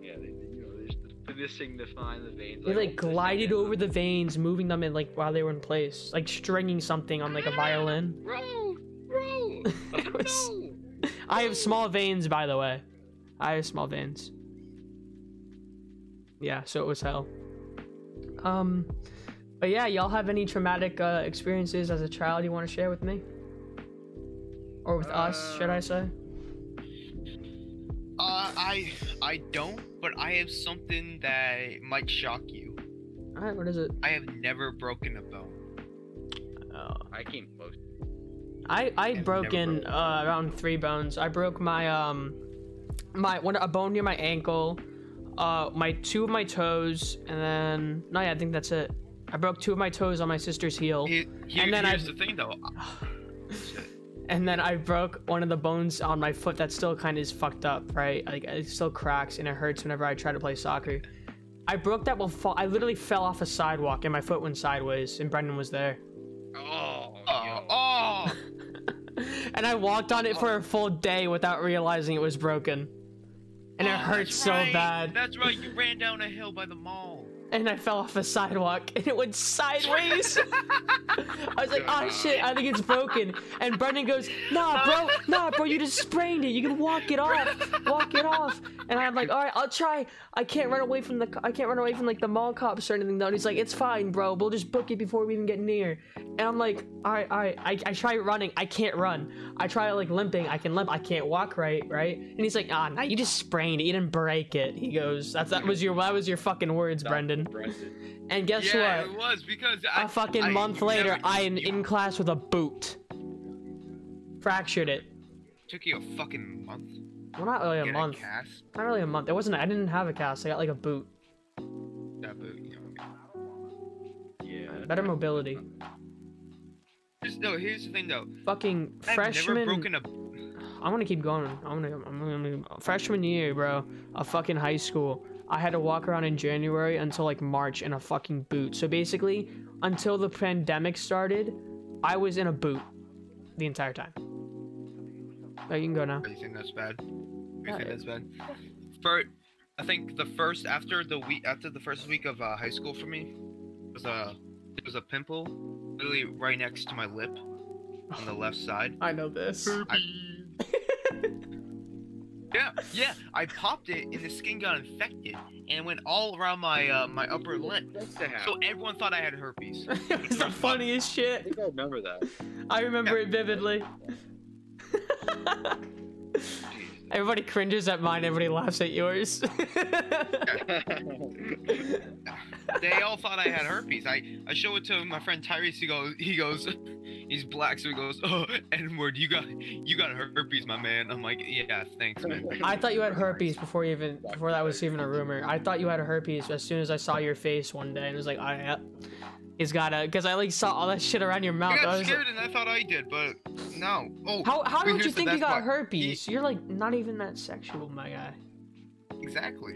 Yeah, they, you know, they're just finishing to find the veins. They like this glided again. over the veins, moving them in like while they were in place, like stringing something on like a violin. Bro, bro. It was- no. I have small veins, by the way. I have small veins. Yeah, so it was hell. Um, but yeah, y'all have any traumatic uh, experiences as a child you want to share with me? Or with us, should I say? Uh, I I don't, but I have something that might shock you. All right, what is it? I have never broken a bone. Oh. I came close. I I I've broke in broken uh, around three bones. I broke my um my one a bone near my ankle, uh my two of my toes, and then no yeah I think that's it. I broke two of my toes on my sister's heel, Here, here- And then here's I- the thing, though. And then I broke one of the bones on my foot that still kind of is fucked up, right? Like it still cracks and it hurts whenever I try to play soccer. I broke that while fall. I literally fell off a sidewalk and my foot went sideways, and Brendan was there. Oh, Oh, oh, and I walked on it for a full day without realizing it was broken. And it oh, hurt that's so right. bad. That's right. You ran down a hill by the mall. And I fell off a sidewalk and it went sideways. I was like, oh shit, I think it's broken. And Brendan goes, nah, bro, nah, bro, you just sprained it. You can walk it off, walk it off. And I'm like, all right, I'll try. I can't run away from the, I can't run away from like the mall cops or anything though. And he's like, it's fine, bro. We'll just book it before we even get near. And I'm like, all right, all right. I, I try running, I can't run. I try like limping, I can limp, I can't walk right, right? And he's like, ah, nah, you just sprained it. You didn't break it. He goes, that's that was your, that was your fucking words, Brendan. Brendan. And guess yeah, what? it was because I, A fucking I- month you later, I am in class with a boot. Fractured it. Took you a fucking month. Well, not really a Get month. cast. Not really a month. It wasn't. I didn't have a cast. I got like a boot. That boot, you know. Yeah. Better mobility. Just, no, here's the thing though. Fucking I've freshman. never broken a. I'm gonna keep going. I'm gonna, I'm gonna. Freshman year, bro. A fucking high school. I had to walk around in January until like March in a fucking boot. So basically, until the pandemic started, I was in a boot the entire time. Oh, you can go now. You think that's bad? You think it- that's bad? For, I think the first after the week after the first week of uh, high school for me was a it was a pimple, literally right next to my lip on the left side. I know this. Yeah, yeah. I popped it and the skin got infected and it went all around my uh, my upper lip. So everyone thought I had herpes. it was the funniest shit. I shit. think I remember that. I remember it vividly. Everybody cringes at mine, everybody laughs at yours. they all thought I had herpes. I I show it to my friend Tyrese. He goes he goes he's black, so he goes oh N word. You got you got herpes, my man. I'm like yeah, thanks, man. I thought you had herpes before you even before that was even a rumor. I thought you had herpes as soon as I saw your face one day and it was like, oh yeah. He's got a because I like saw all that shit around your mouth. I I got was scared and I thought I did, but no. Oh, how how would you think you got part. herpes? You're like not even that sexual, my guy. Exactly.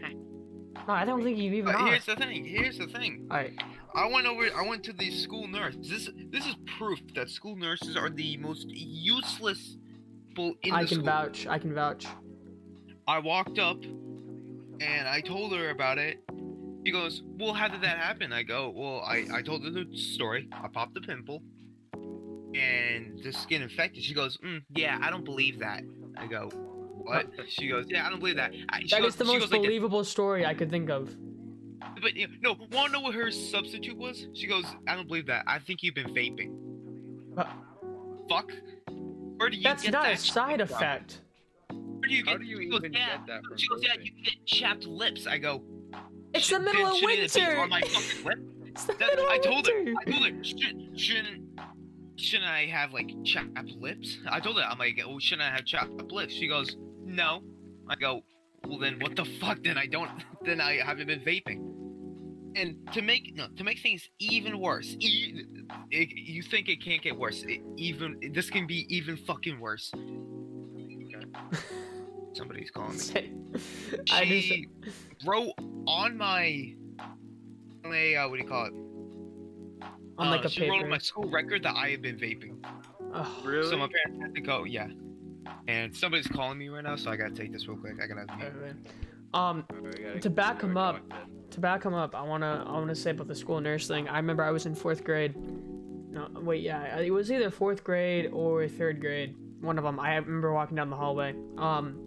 No, I don't think you even But here's the thing. Here's the thing. Alright. I went over. I went to the school nurse. This this is proof that school nurses are the most useless people in I the can school. vouch. I can vouch. I walked up, and I told her about it. She goes, "Well, how did that happen?" I go, "Well, I I told her the story. I popped a pimple, and the skin infected." She goes, mm, "Yeah, I don't believe that." I go, "What?" She goes, "Yeah, I don't believe that." I, That goes, is the most goes like believable story I could think of. But you know, no, wanna know what her substitute was? She goes, "I don't believe that. I think you've been vaping." Uh, Fuck. Where do you That's get not that a shit side from? effect. Where do you How get? do you she goes, even yeah. get that from She goes, yeah, vaping? you get chapped lips. I go, It's the middle of shouldn't it be winter. on my fucking lip? It's the That- middle I of told her. I told her. Shouldn't, shouldn't, shouldn't I have like chapped lips? I told her. I'm like, oh, shouldn't I have chapped lips? She goes, no. I go, well then, what the fuck? Then I don't. Then I haven't been vaping. And to make no, to make things even worse, e- it, you think it can't get worse? It, even this can be even fucking worse. Somebody's calling me. I just She wrote on my, on a uh, what do you call it? on Uh, like a she wrote on my school record that I have been vaping. Ugh. Really? So my parents had to go, yeah. And somebody's calling me right now, so I gotta take this real quick. I gotta. mute. Alright. Um, Oh, gotta- to back him gotta up, go then. To back him up, I wanna I wanna say about the school nurse thing. I remember I was in fourth grade. No, wait, yeah, it was either fourth grade or third grade. One of them. I remember walking down the hallway. Um,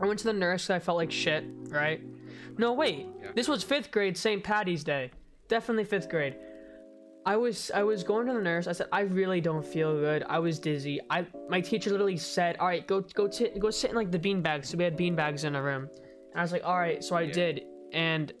I went to the nurse. I felt like shit. Right? No, wait. Yeah. This was fifth grade, St. Patty's Day. Definitely fifth grade. I was I was going to the nurse. I said I really don't feel good. I was dizzy. I my teacher literally said, "All right, go go sit go sit in like the bean bags." So we had bean bags in a room. And I was like, "All right." So I Yeah. did, and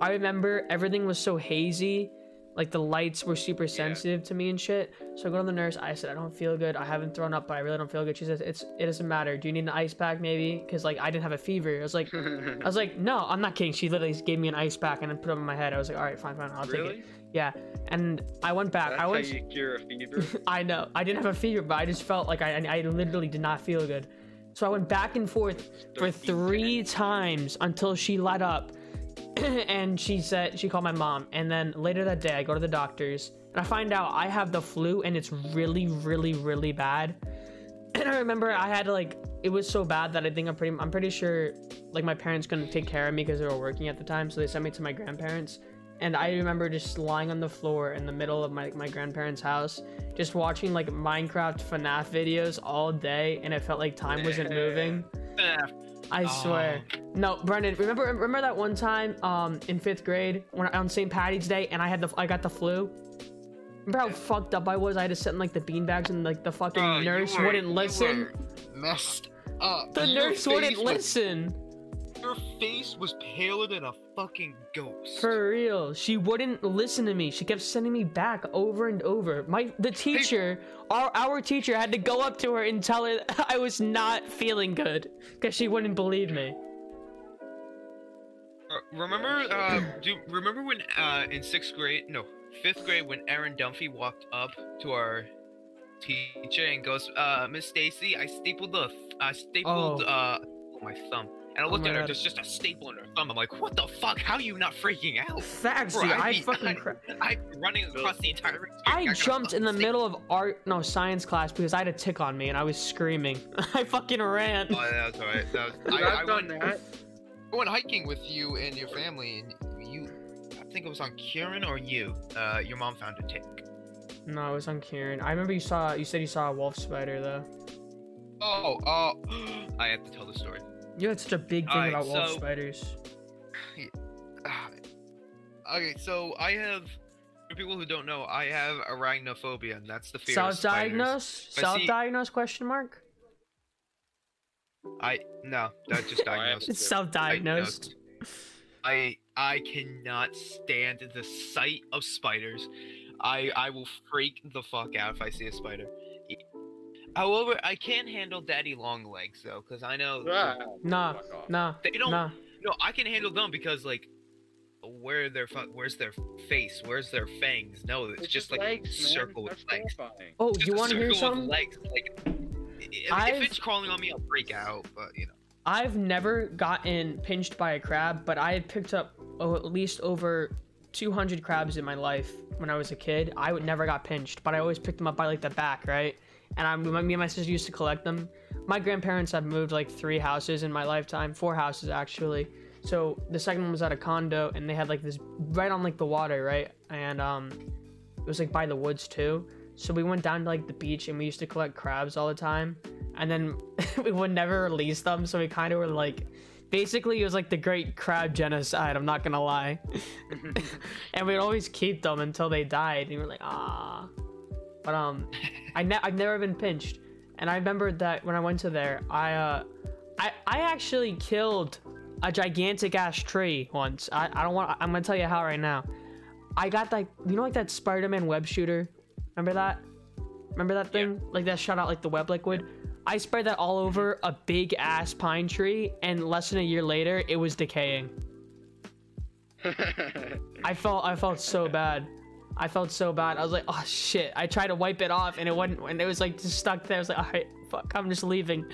I remember everything was so hazy, like the lights were super sensitive to me and shit. So I go to the nurse. I said, "I don't feel good. I haven't thrown up, but I really don't feel good." She says, "It's it doesn't matter. Do you need an ice pack maybe?" Because like I didn't have a fever. I was like. I was like, no, I'm not kidding. She literally gave me an ice pack and then put it on my head. I was like, all right, fine, fine, I'll take it. Yeah, and I went back. That's I how was, you cure a fever. I know, I didn't have a fever, but I just felt like I, I literally did not feel good. So I went back and forth for three times until she let up, and she said she called my mom. And then later that day, I go to the doctors and I find out I have the flu and it's really, really, really bad. And I remember I had to like it was so bad that I think I'm pretty I'm pretty sure like my parents couldn't take care of me because they were working at the time, so they sent me to my grandparents. And I remember just lying on the floor in the middle of my my grandparents' house, just watching like Minecraft FNAF videos all day, and it felt like time wasn't moving. I swear. No, Brendan, remember remember that one time um in fifth grade when on St. Patty's Day and I had the I got the flu. Remember how fucked up I was? I had to sit in like the beanbags and like the fucking bro, nurse were- wouldn't listen. Messed up. The nurse wouldn't listen. Your face was paler than a fucking ghost. For real. She wouldn't listen to me. She kept sending me back over and over. My the teacher, our our teacher had to go up to her and tell her I was not feeling good because she wouldn't believe me. Uh, remember, uh, do remember when uh in sixth grade, no, fifth grade, when Aaron Dunphy walked up to our teacher and goes, uh, Miss Stacy, I stapled the, I stapled Oh. uh my thumb, and I Oh looked my at her, God. there's just a staple in her thumb. I'm like, what the fuck? How are you not freaking out? Facts, Bro, dude. I'd I fucking I'd- cra- I'm running across the entire room. I jumped in the middle of art, no science class because I had a tick on me and I was screaming. I fucking ran. Oh, yeah, that's alright. That was, I, I've I, done went, that. I went hiking with you and your family, and you, I think it was on Kieran or you. Uh, your mom found a tick. No, it was on Kieran. I remember you saw. You said you saw a wolf spider though. Oh, oh, I have to tell the story. You had such a big thing Alright, about wolf so- spiders. Ah, okay, so I have, for people who don't know, I have arachnophobia, and that's the fear of spiders. Self-diagnosed? Self-diagnosed? Question mark. I no, that's just I have diagnosed. It's self-diagnosed. I I cannot stand the sight of spiders. I I will freak the fuck out if I see a spider. However, I can handle daddy long legs though, because I know Ah, Nah, nah, they don't. nah. No, I can handle them because like, where their fu- where's their face? Where's their fangs? No, it's, just like legs, a circle with legs. terrifying. Oh, Just you want to hear circle something? Legs, like, i- if, I've- if it's crawling on me, I'll freak out. But you know, I've never gotten pinched by a crab, but I had picked up oh, at least over 200 crabs in my life when I was a kid. I would never got pinched, but I always picked them up by like the back, right? And I, me and my sister used to collect them. My grandparents have moved like three houses in my lifetime, four houses actually. So the second one was at a condo, and they had like this right on like the water, right? And um, it was like by the woods too. So we went down to like the beach, and we used to collect crabs all the time. And then we would never release them, so we kind of were like basically it was like the great crab genocide i'm not gonna lie and we'd always keep them until they died and we were like ah but um I ne- i've never been pinched. And i remember that when i went to there i uh i i actually killed a gigantic ass tree once. I i don't want i'm gonna tell you how right now. I got like you know like that spider-man web shooter? Remember that? Remember that thing? Yeah. like that shot out like the web liquid? I sprayed that all over a big ass pine tree, and less than a year later, it was decaying. I felt I felt so bad. I felt so bad. I was like, oh shit. I tried to wipe it off, and it wasn't. And it was like just stuck there. I was like, all right, fuck, I'm just leaving.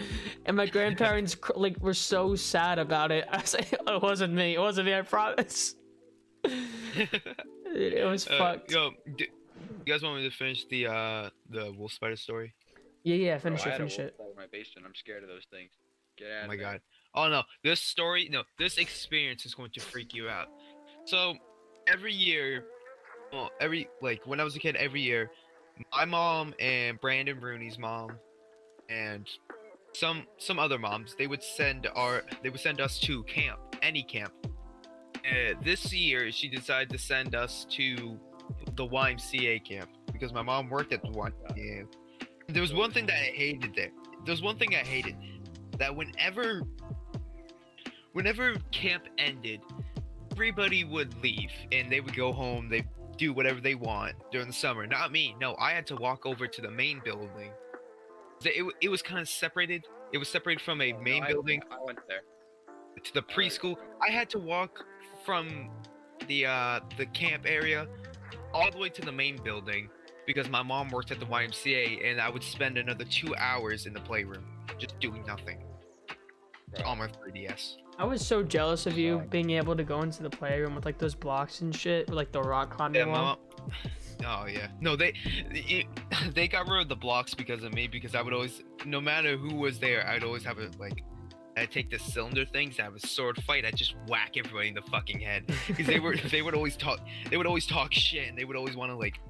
And my grandparents cr- like were so sad about it. I was like, oh, it wasn't me. It wasn't me. I promise. It was Uh, fucked. yo, d- you guys want me to finish the uh the wolf spider story? Yeah, yeah. Bro, Finish I it. had a Finish wolf it. all over my basement. I'm scared of those things. Get out Oh of my god. Oh no, this story, no, this experience is going to freak you out. So, every year, well, every like when I was a kid, every year, my mom and Brandon Rooney's mom, and some some other moms, they would send our they would send us to camp, any camp. Uh, this year, she decided to send us to the YMCA camp because my mom worked at the YMCA. There was one thing that I hated there. There was one thing I hated that whenever whenever camp ended, everybody would leave and they would go home. They do whatever they want during the summer. Not me. No, I had to walk over to the main building. It, it was kind of separated. It was separated from a Oh, no, main I- building I went there. to the preschool. I had to walk from the uh the camp area all the way to the main building because my mom worked at the YMCA and I would spend another two hours in the playroom just doing nothing Bro. on my 3DS. I was so jealous of you being able to go into the playroom with like those blocks and shit, with like the rock climbing Yeah, mom. Oh yeah. No, they it, they got rid of the blocks because of me because I would always, no matter who was there, I'd always have a like. I'd take the cylinder things, I have a sword fight. I'd just whack everybody in the fucking head because they were they would always talk they would always talk shit and they would always want to like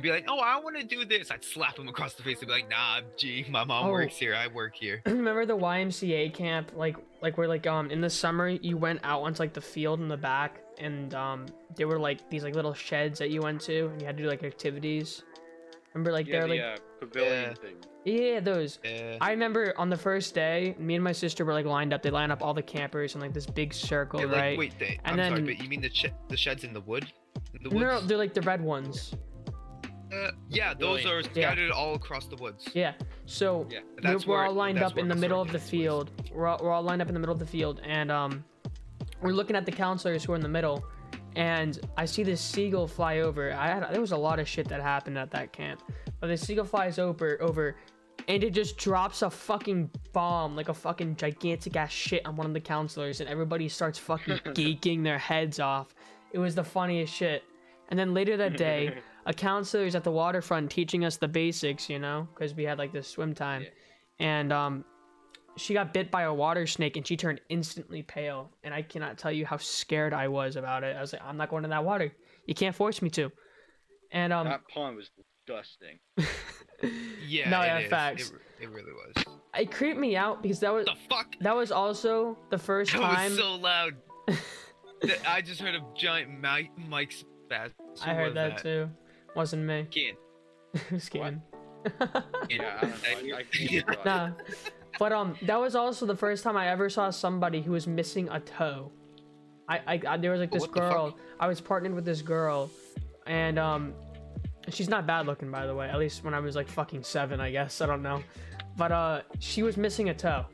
be like, oh, I want to do this. I'd slap him across the face and be like, nah, gee, my mom Oh. works here. I work here. Remember the YMCA camp, like like where like um in the summer you went out onto like the field in the back, and um there were like these like little sheds that you went to, and you had to do like activities. Remember like Yeah, they're the like uh, pavilion Yeah. thing. yeah those. Yeah. I remember on the first day, me and my sister were like lined up. They lined up all the campers in like this big circle, Yeah, like, right? Wait, they, And I'm sorry, but you mean the sh- the sheds in the wood? In the no, no, they're like the red ones. Uh, yeah, those are scattered all across the woods. Yeah. So Yeah. we're, we're all lined up in the middle of the was. field. We're all, we're all lined up in the middle of the field, and um, we're looking at the counselors who are in the middle, and I see this seagull fly over. I had there was a lot of shit that happened at that camp, but the seagull flies over over, and it just drops a fucking bomb, like a fucking gigantic ass shit on one of the counselors, and everybody starts fucking geeking their heads off. It was the funniest shit. And then later that day, a counselor is at the waterfront teaching us the basics, you know, because we had like this swim time, Yeah. and um, she got bit by a water snake and she turned instantly pale. And I cannot tell you how scared I was about it. I was like, I'm not going in that water. You can't force me to. And um, that pond was disgusting. Yeah, No, it yeah, facts. It, it really was. it creeped me out because that was the fuck? that was also the first That time was so loud. Th- I just heard a giant mic mic spaz. I heard that, too. Wasn't me. Kid. It was Keegan. Yeah, I. I, nah. But um, that was also the first time I ever saw somebody who was missing a toe. I, I, I there was like this what the fuck? girl. I was partnered with this girl, and um, she's not bad looking by the way. At least when I was like fucking seven, I guess. I don't know, but uh, she was missing a toe.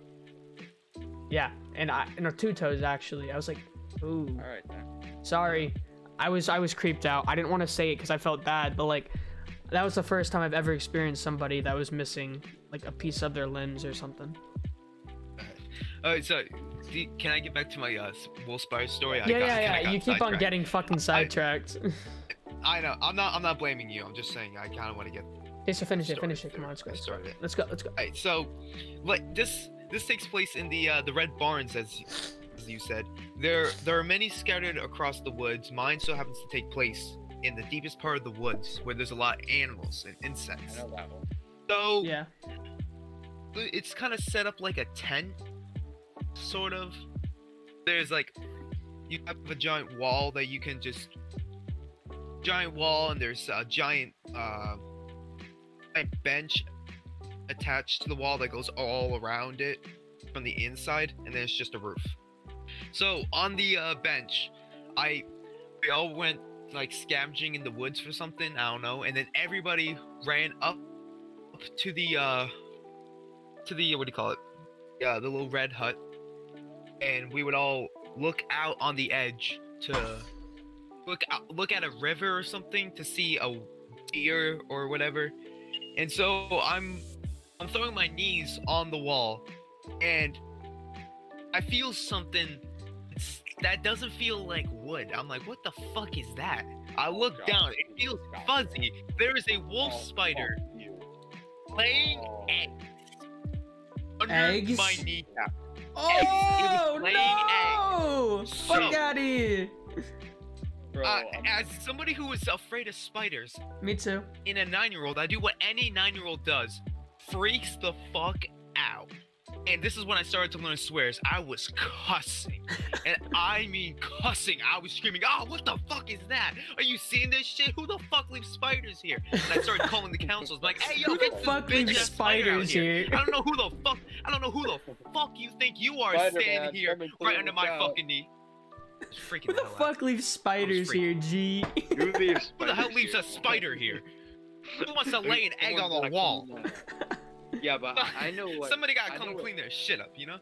Yeah, and I, and her two toes actually. I was like, ooh, All right. Then. sorry. I was I was creeped out. I didn't want to say it because I felt bad, but like. That was the first time I've ever experienced somebody that was missing like a piece of their limbs or something. Alright, so do, can I get back to my uh, Wolf Spider story? I yeah, got- yeah, yeah. You keep on getting fucking sidetracked. I know. I'm not. I'm not blaming you. I'm just saying. I kind of want to get. okay, so finish it. Finish it. Come on, let's go. Let's go. Let's go. Let's go. Alright, so, like this. This takes place in the uh, the Red Barns, as as you said. There there are many scattered across the woods. Mine so happens to take place in the deepest part of the woods, where there's a lot of animals and insects. I insects. know that one. So Yeah. it's kind of set up like a tent, sort of. There's like, you have a giant wall that you can just, giant wall, and there's a giant, uh, giant bench attached to the wall that goes all around it from the inside, and then it's just a roof. So on the uh, bench, I, we all went like scavenging in the woods for something, I don't know, and then everybody ran up up to the uh to the what do you call it? Yeah, the little red hut, and we would all look out on the edge to look out, look at a river or something to see a deer or whatever. And so I'm I'm throwing my knees on the wall, and I feel something that doesn't feel like wood. I'm like, what the fuck is that? I look God. down. It feels fuzzy. There is a wolf Oh, spider fuck laying Oh. eggs under Eggs? my kneecap. Oh laying no! eggs. Fuck So- out of here! Bro, Uh, as somebody who is afraid of spiders, Me too. in a nine-year-old, I do what any nine-year-old does: freaks the fuck out. And this is when I started to learn swears. I was cussing, and I mean cussing. I was screaming, "Oh, what the fuck is that? Are you seeing this shit? Who the fuck leaves spiders here?" And I started calling the councils, like, "Hey, yo, Who get the this fuck bitch leaves ass spider out spiders here? I don't know who the fuck. I don't know who the fuck you think you are Spider-Man, standing here right under my out. fucking knee. Just freaking Who the hell out. fuck leaves spiders here, G? Who leaves Who the hell leaves here? a spider here? Who wants to lay an egg on the wall? Clean that. Yeah, but I I know what. Somebody gotta come know and what- clean their shit up, you know?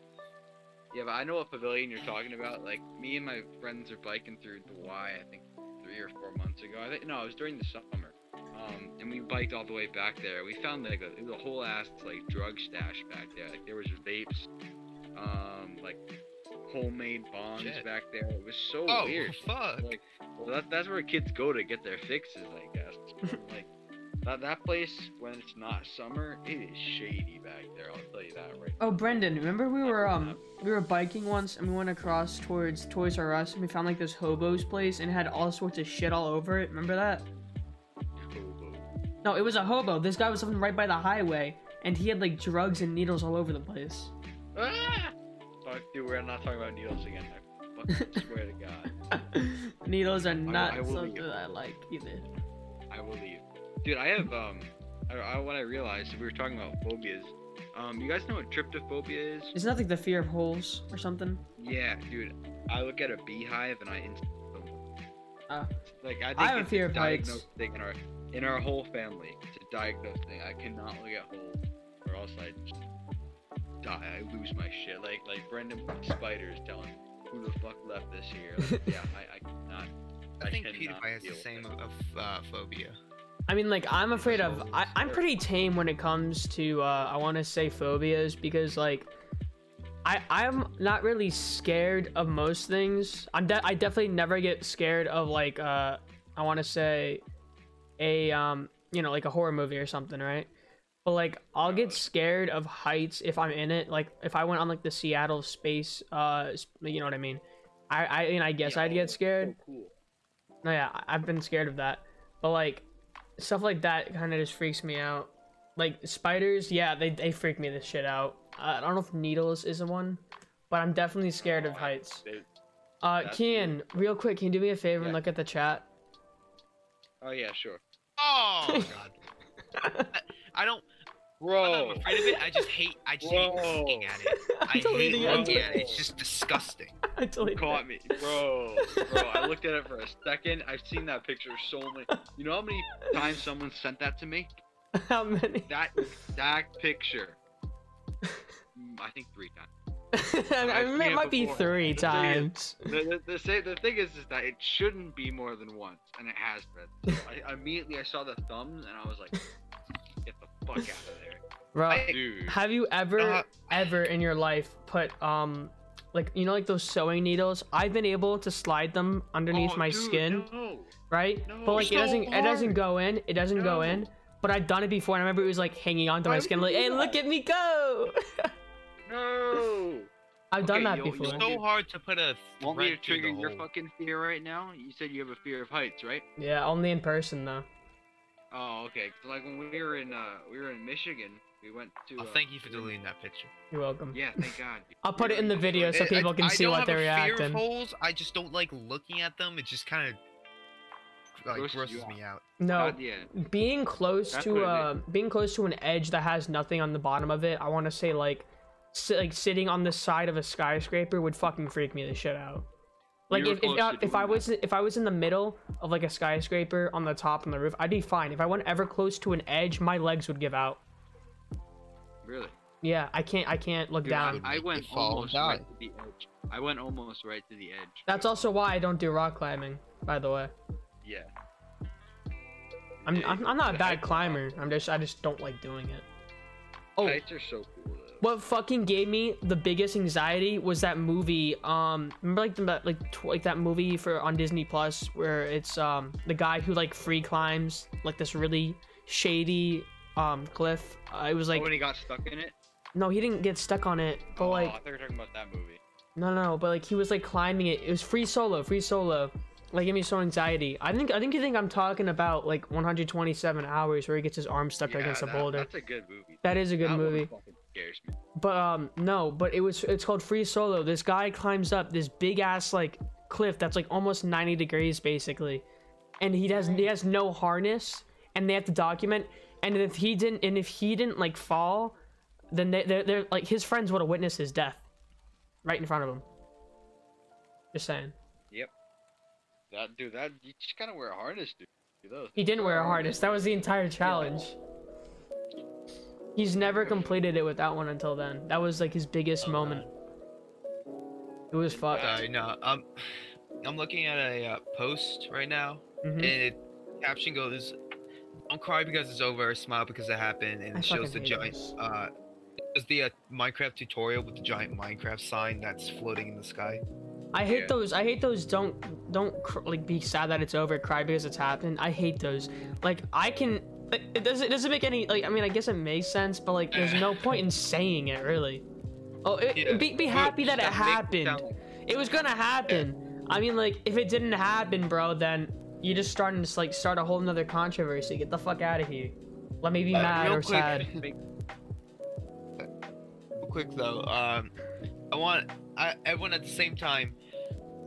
Yeah, but I know what pavilion you're talking about. Like me and my friends are biking through the Y. I think three or four months ago. I think no, it was during the summer. Um, and we biked all the way back there. We found like a, a whole ass like drug stash back there. Like there was vapes, um, like homemade bongs Shit. back there. It was so Oh, weird. fuck. Like, well, that, that's where kids go to get their fixes, I guess. like, that, that place, when it's not summer, it is shady back there. I'll tell you that right Oh, Brendan, remember we were um we were biking once and we went across towards Toys R Us and we found like this hobo's place and it had all sorts of shit all over it. Remember that? Hobo. No, it was a hobo. This guy was living right by the highway and he had like drugs and needles all over the place. Ah! Fuck, dude, we're not talking about needles again. I fucking swear to God. needles are not I will something leave. that I like either. I will leave. Dude, I have, um, I, I, what I realized, we were talking about phobias. Um, you guys know what tryptophobia is? Isn't that like the fear of holes or something? Yeah, dude. I look at a beehive and I instantly. Ah. like I think I have a it's fear of diagnosed heights. thing in our in our whole family. It's a diagnosed thing. I cannot look at holes, or else I just die. I lose my shit. Like like Brendan with spiders telling who the fuck left this here. Like, yeah, I, I cannot. I think cannot PewDiePie has the same of, of uh, phobia. I mean, like, I'm afraid of. I, I'm pretty tame when it comes to, uh, I want to say phobias because, like, I I'm not really scared of most things. I'm de- I definitely never get scared of like, uh, I want to say, a um, you know, like a horror movie or something, right? But like, I'll get scared of heights if I'm in it. Like, if I went on like the Seattle space, uh, you know what I mean? I I, and I guess Yeah, I'd get scared. So cool. No, yeah, I've been scared of that. But like stuff like that kind of just freaks me out. Like spiders, yeah, they they freak me the shit out. I don't know if needles is a one, but I'm definitely scared of Oh, I- heights. they- Uh, that's Cian, real quick, can you do me a favor and look at the chat? Oh yeah, sure. Oh god. I, I don't. I'm not afraid of it. I just hate. I just hate looking at it. I I'm hate it. Looking at it. It's just disgusting. it. I deleted caught me, bro. Bro, I looked at it for a second. I've seen that picture so many. You know how many times someone sent that to me? How many? That exact picture. Mm, I think three times. I mean, it might be three The thing is- times. The, the, the, thing is, is that it shouldn't be more than once, and it has been. So I, immediately I saw the thumbs, and I was like, fuck out of there. Bro, I- have you ever, Uh, ever in your life put um, like you know like those sewing needles. I've been able to slide them underneath Oh, my dude, skin, No. right? no, but like it so doesn't it doesn't go in. It doesn't go in. But I've done it before, and I remember it was like hanging onto my skin, would like, "Hey, do look at me go!" No. I've done that yo- before. It's so hard to put a Want me to trigger your hole. fucking fear right now? You said you have a fear of heights, right? Yeah, only in person though. Oh, okay. like when we were in uh we were in Michigan, we went to. Oh, uh, thank you for deleting that picture. You're welcome. Yeah, thank God. I'll put it in the video so people can I see don't what have they're a fear reacting. of holes. I just don't like looking at them. It just kind of like Grosses grosses me out. No, being close That's to uh being close to an edge that has nothing on the bottom of it i want to say like si- like sitting on the side of a skyscraper would fucking freak me the shit out like if if, close I, uh, if I was if I was in the middle of like a skyscraper on the top on the roof, I'd be fine. If I went ever close to an edge, my legs would give out. Really. Yeah, I can't I can't look Dude, down. I, Make went you fall and almost die. right to the edge. I went almost right to the edge. That's also why I don't do rock climbing. By the way, Yeah. I'm I'm, I'm not a bad climber. I'm just I just don't like doing it. Oh, Heights are so cool though. What fucking gave me the biggest anxiety was that movie um remember like the like tw- like that movie for on disney plus where it's um the guy who like free climbs like this really shady um cliff uh, it was like oh, when he got stuck in it. no he didn't get stuck on it but oh, like I thought you were talking about that movie. no no no but like he was like climbing it it was free solo free solo like gave me so anxiety i think i think you think i'm talking about like 127 hours where he gets his arm stuck Yeah, against a boulder That's a good movie. that is a good That movie scares me. But um no, but it was it's called free solo. This guy climbs up this big ass like cliff that's like almost 90 degrees basically. And he has he has no harness and they have to document and if he didn't and if he didn't like fall, then they they're, they're like his friends would have witnessed his death right in front of him. Just saying. Yep. That dude, that you just gotta wear a harness, dude. Those. He didn't wear a harness. That was the entire challenge. He's never completed it without one until then. That was like his biggest moment. It was fucked. I no. Um, I'm looking at a uh, post right now, Mhm. and it caption goes, "Don't cry because it's over. Smile because it happened." And I it shows the giant. this. Uh, it's the uh, Minecraft tutorial with the giant Minecraft sign that's floating in the sky. I hate Yeah. those. I hate those. Don't don't cr- like be sad that it's over. Cry because it's happened. I hate those. Like I can. It, it doesn't. It doesn't make any. Like I mean, I guess it makes sense, but like, there's no point in saying it really. Oh, it, Yeah. be be happy that it happened. like- It was gonna happen. I mean, like if it didn't happen, bro, then you're just starting to like start a whole nother controversy. Get the fuck out of here. Let me be Uh, mad or quick. sad. Real quick though, um, I want I, everyone at the same time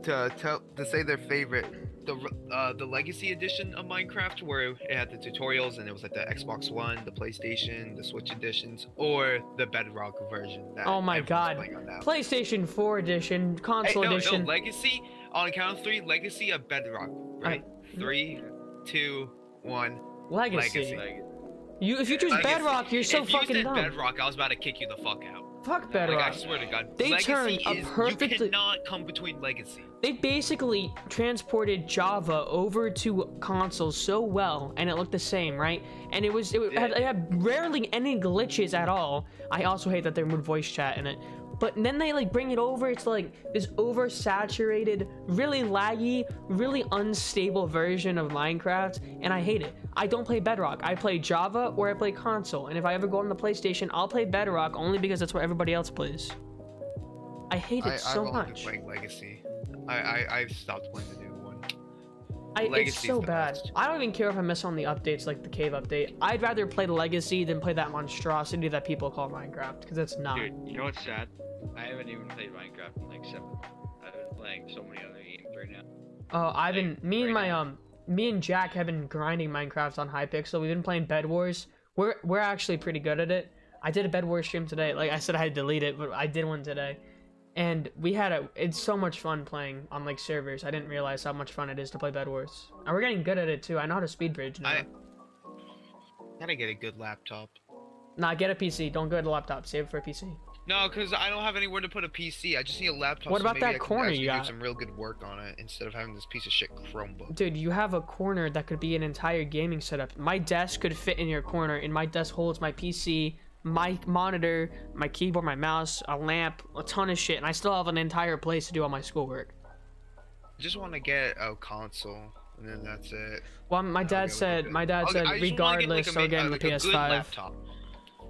to tell to say their favorite. The uh, the Legacy edition of Minecraft, where it had the tutorials and it was like the Xbox One, the PlayStation, the Switch editions, or the Bedrock version. That Oh my God. playing on now. PlayStation 4 edition, Hey, console no, edition. no, no, Legacy on count of three. Legacy of Bedrock. Right. Three, two, one. Legacy. Legacy. You if you choose Legacy. Bedrock, you're so if you fucking said dumb. Bedrock, I was about to kick you the fuck out. Fuck Like, I swear to God. They Legacy turned a is, perfectly- You cannot come between Legacy. They basically transported Java over to consoles so well, and it looked the same, right? And it was it, had, it had rarely any glitches at all. I also hate that they removed voice chat in it. But then they like bring it over. It's like this oversaturated, really laggy, really unstable version of Minecraft, and I hate it. I don't play Bedrock. I play Java or I play console. And if I ever go on the PlayStation, I'll play Bedrock only because that's what everybody else plays. I hate it I, so I've much. playing Legacy. I, I I've stopped playing the new one. I, it's so bad. best. I don't even care if I miss on the updates like the cave update. I'd rather play Legacy than play that monstrosity that people call Minecraft because it's not. dude, you know what's sad? I haven't even played Minecraft in like seven. months. I've been playing so many other games right now. Oh, I've been like, me and right my now. um me and Jack have been grinding Minecraft on Hypixel. We've been playing Bed Wars. We're we're actually pretty good at it. I did a Bed Wars stream today. Like I said, I had to delete it, but I did one today. And we had a. It's so much fun playing on like servers. I didn't realize how much fun it is to play Bed Wars. And we're getting good at it too. I know how to speed bridge now. I gotta get a good laptop. Nah, get a PC. Don't go to laptop. Save it for a PC. No, because I don't have anywhere to put a PC. I just need a laptop. What about that I corner you got? Do some real good work on it instead of having this piece of shit Chromebook. Dude, you have a corner that could be an entire gaming setup. My desk could fit in your corner, and my desk holds my PC, my monitor, my keyboard, my mouse, a lamp, a ton of shit, and I still have an entire place to do all my schoolwork. I just want to get a console, and then that's it. Well, my dad said, my dad I'll- said, I just wanna get, regardless, like, a ma- getting uh, like, a PS5. laptop.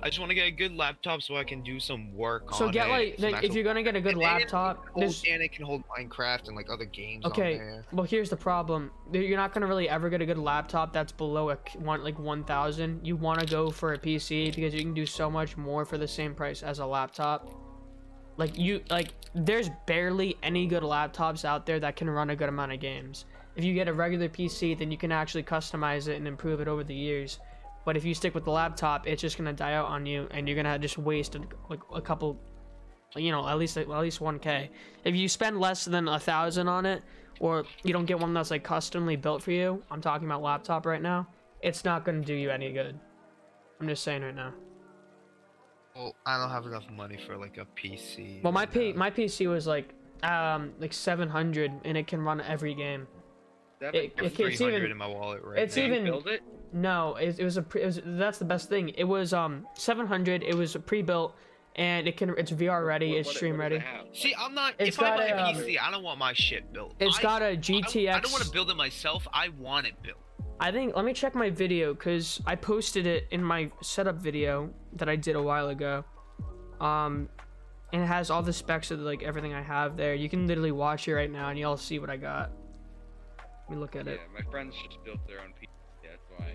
I just want to get a good laptop so I can do some work So on get it. like, like if you're gonna get a good and- and it laptop, there's and it can hold Minecraft and like other games on Okay, well here's the problem. You're not gonna really ever get a good laptop that's below a one like 1,000. You want to go for a PC because you can do so much more for the same price as a laptop. Like you like, there's barely any good laptops out there that can run a good amount of games. If you get a regular PC, then you can actually customize it and improve it over the years. But if you stick with the laptop, it's just gonna die out on you, and you're gonna just waste like a couple you know, at least at least 1k. If you spend less than a thousand on it, or you don't get one that's like customly built for you, I'm talking about laptop right now, it's not gonna do you any good. I'm just saying right now. Well, I don't have enough money for like a PC. Well, my right P now. my PC was like um like 700 and it can run every game. That It- I have it can- it's 300 even- in my wallet right it's now. even- build it. No, it, it was a pre, it was, that's the best thing. It was um 700. It was pre-built and it can it's VR ready. What- it's what- stream what does ready. it? See, I'm not. It's if I got buy a, a um, PC, I don't want my shit built. It's I, got a don't- GTX. I don't want to build it myself. I want it built. I think let me check my video because I posted it in my setup video that I did a while ago. Um, and it has all the specs of like everything I have there. You can literally watch it right now and y'all see what I got. Let me look at Yeah, it. my friends just built their own PC. That's why,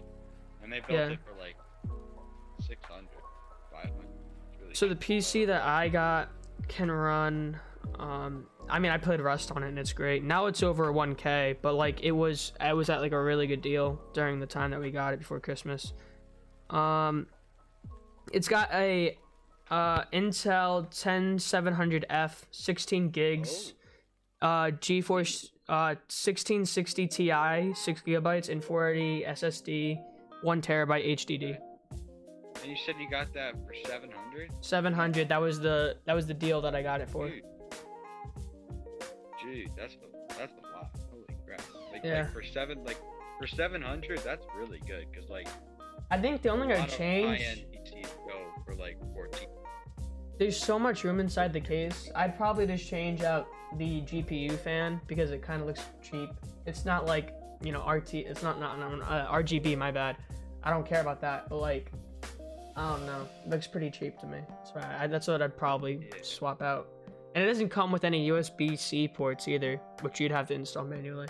and they built Yeah. it for like 600, 500. Really So the. PC that I got can run. Um, I mean, I played Rust on it and it's great. Now it's over 1K, but like it was, I was at like a really good deal during the time that we got it before Christmas. Um, it's got a uh, Intel 10700F, 16 gigs, uh, GeForce uh 1660 Ti, six gigabytes, and 480 SSD, one terabyte HDD. And you said you got that for 700. 700. That was the that was the deal that I got it for. Dude. Dude, that's a, that's a lot. Holy crap! Like, Yeah. like for seven, like for 700, that's really good. Cause like I think the only thing I'd of change. high-end PCs go for like 14. There's so much room inside the case. I'd probably just change out the GPU fan because it kind of looks cheap. It's not like you know RT. It's not not, not uh, RGB. My bad. I don't care about that. But like, I don't know. It looks pretty cheap to me. So I, that's what I'd probably swap out. And it doesn't come with any USB-C ports either, which you'd have to install manually.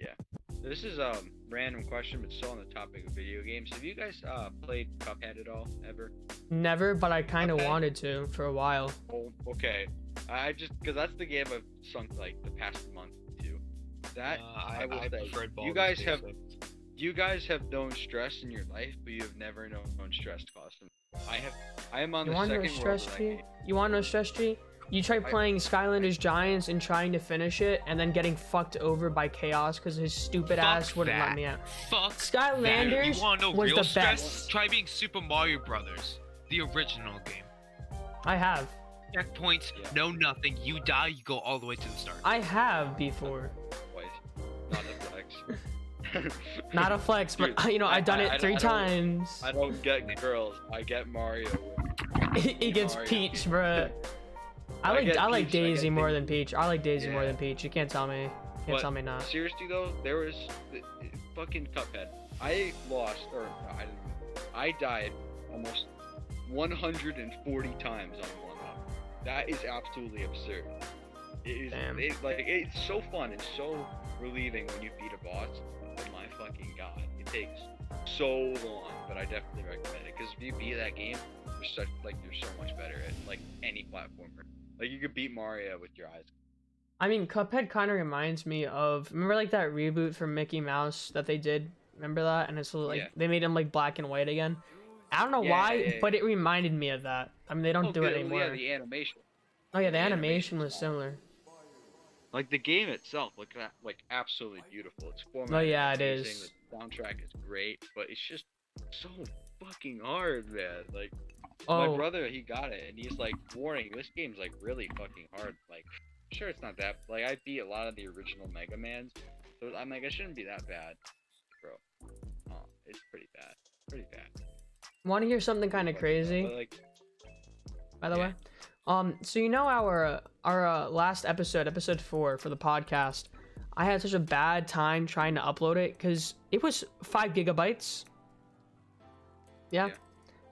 Yeah. This is um, random question, but still on the topic of video games. Have you guys uh, played Cuphead at all ever? Never, but I kind of Okay. wanted to for a while. Oh, okay. I just because that's the game I've sunk like the past month to. That Uh, I, I will I say, you guys have- 6. you guys have known stress in your life, but you have never known stress cost. I have. I am on You the want to know second stress world. G? of that game. You want no stress G? You try playing Skylanders Giants and trying to finish it, and then getting fucked over by Kaos because his stupid Fuck ass wouldn't let me out. Fuck. Skylanders You want to was real the stress? best. Try being Super Mario Brothers, the original game. I have, Checkpoints, Yeah. no nothing. You die, you go all the way to the start. I have before. Twice. Not a flex. Not a flex, but Dude, you know I- I've done I- it I three don't- times. I don't get girls. I get Mario. he gets Mario. Peach, bruh. I I like get I like Peach, I Daisy more Peach. than Peach. I like Daisy more than Peach. You can't tell me. You can't But tell me not. Seriously though, there was fucking Cuphead. I lost, or I. I died almost 140 times on one up. That is absolutely absurd. It is Damn. it, like it's so fun and so relieving when you beat a boss. But my fucking god, it takes so long. But I definitely recommend it because if you beat that game, you're such like you're so much better at like any platformer. Like you could beat Mario with your eyes. I mean, Cuphead kind of reminds me of remember like that reboot from Mickey Mouse that they did. Remember that? And it's like Yeah. they made him like black and white again. I don't know Yeah, why, yeah, yeah, but it reminded me of that. I mean, they don't Oh, do good, it oh, anymore. Yeah, the animation. oh yeah, the the animation animation's was similar. Like the game itself, like that, like absolutely beautiful. It's oh, formatted Oh, yeah, it amazing, is. The soundtrack is great, but it's just so fucking hard, man. Like Oh, my brother, he got it, and he's like, "Warning, this game's like really fucking hard." Like, sure, it's not that. Like, I beat a lot of the original Mega Man's, so I'm like, it shouldn't be that bad, bro. Oh, it's pretty bad, pretty bad. Want to hear something kind of But, crazy? like, by the Yeah. way. Um, so you know our our uh, last episode, episode four for the podcast, I had such a bad time trying to upload it because it was five gigabytes. Yeah. Yeah.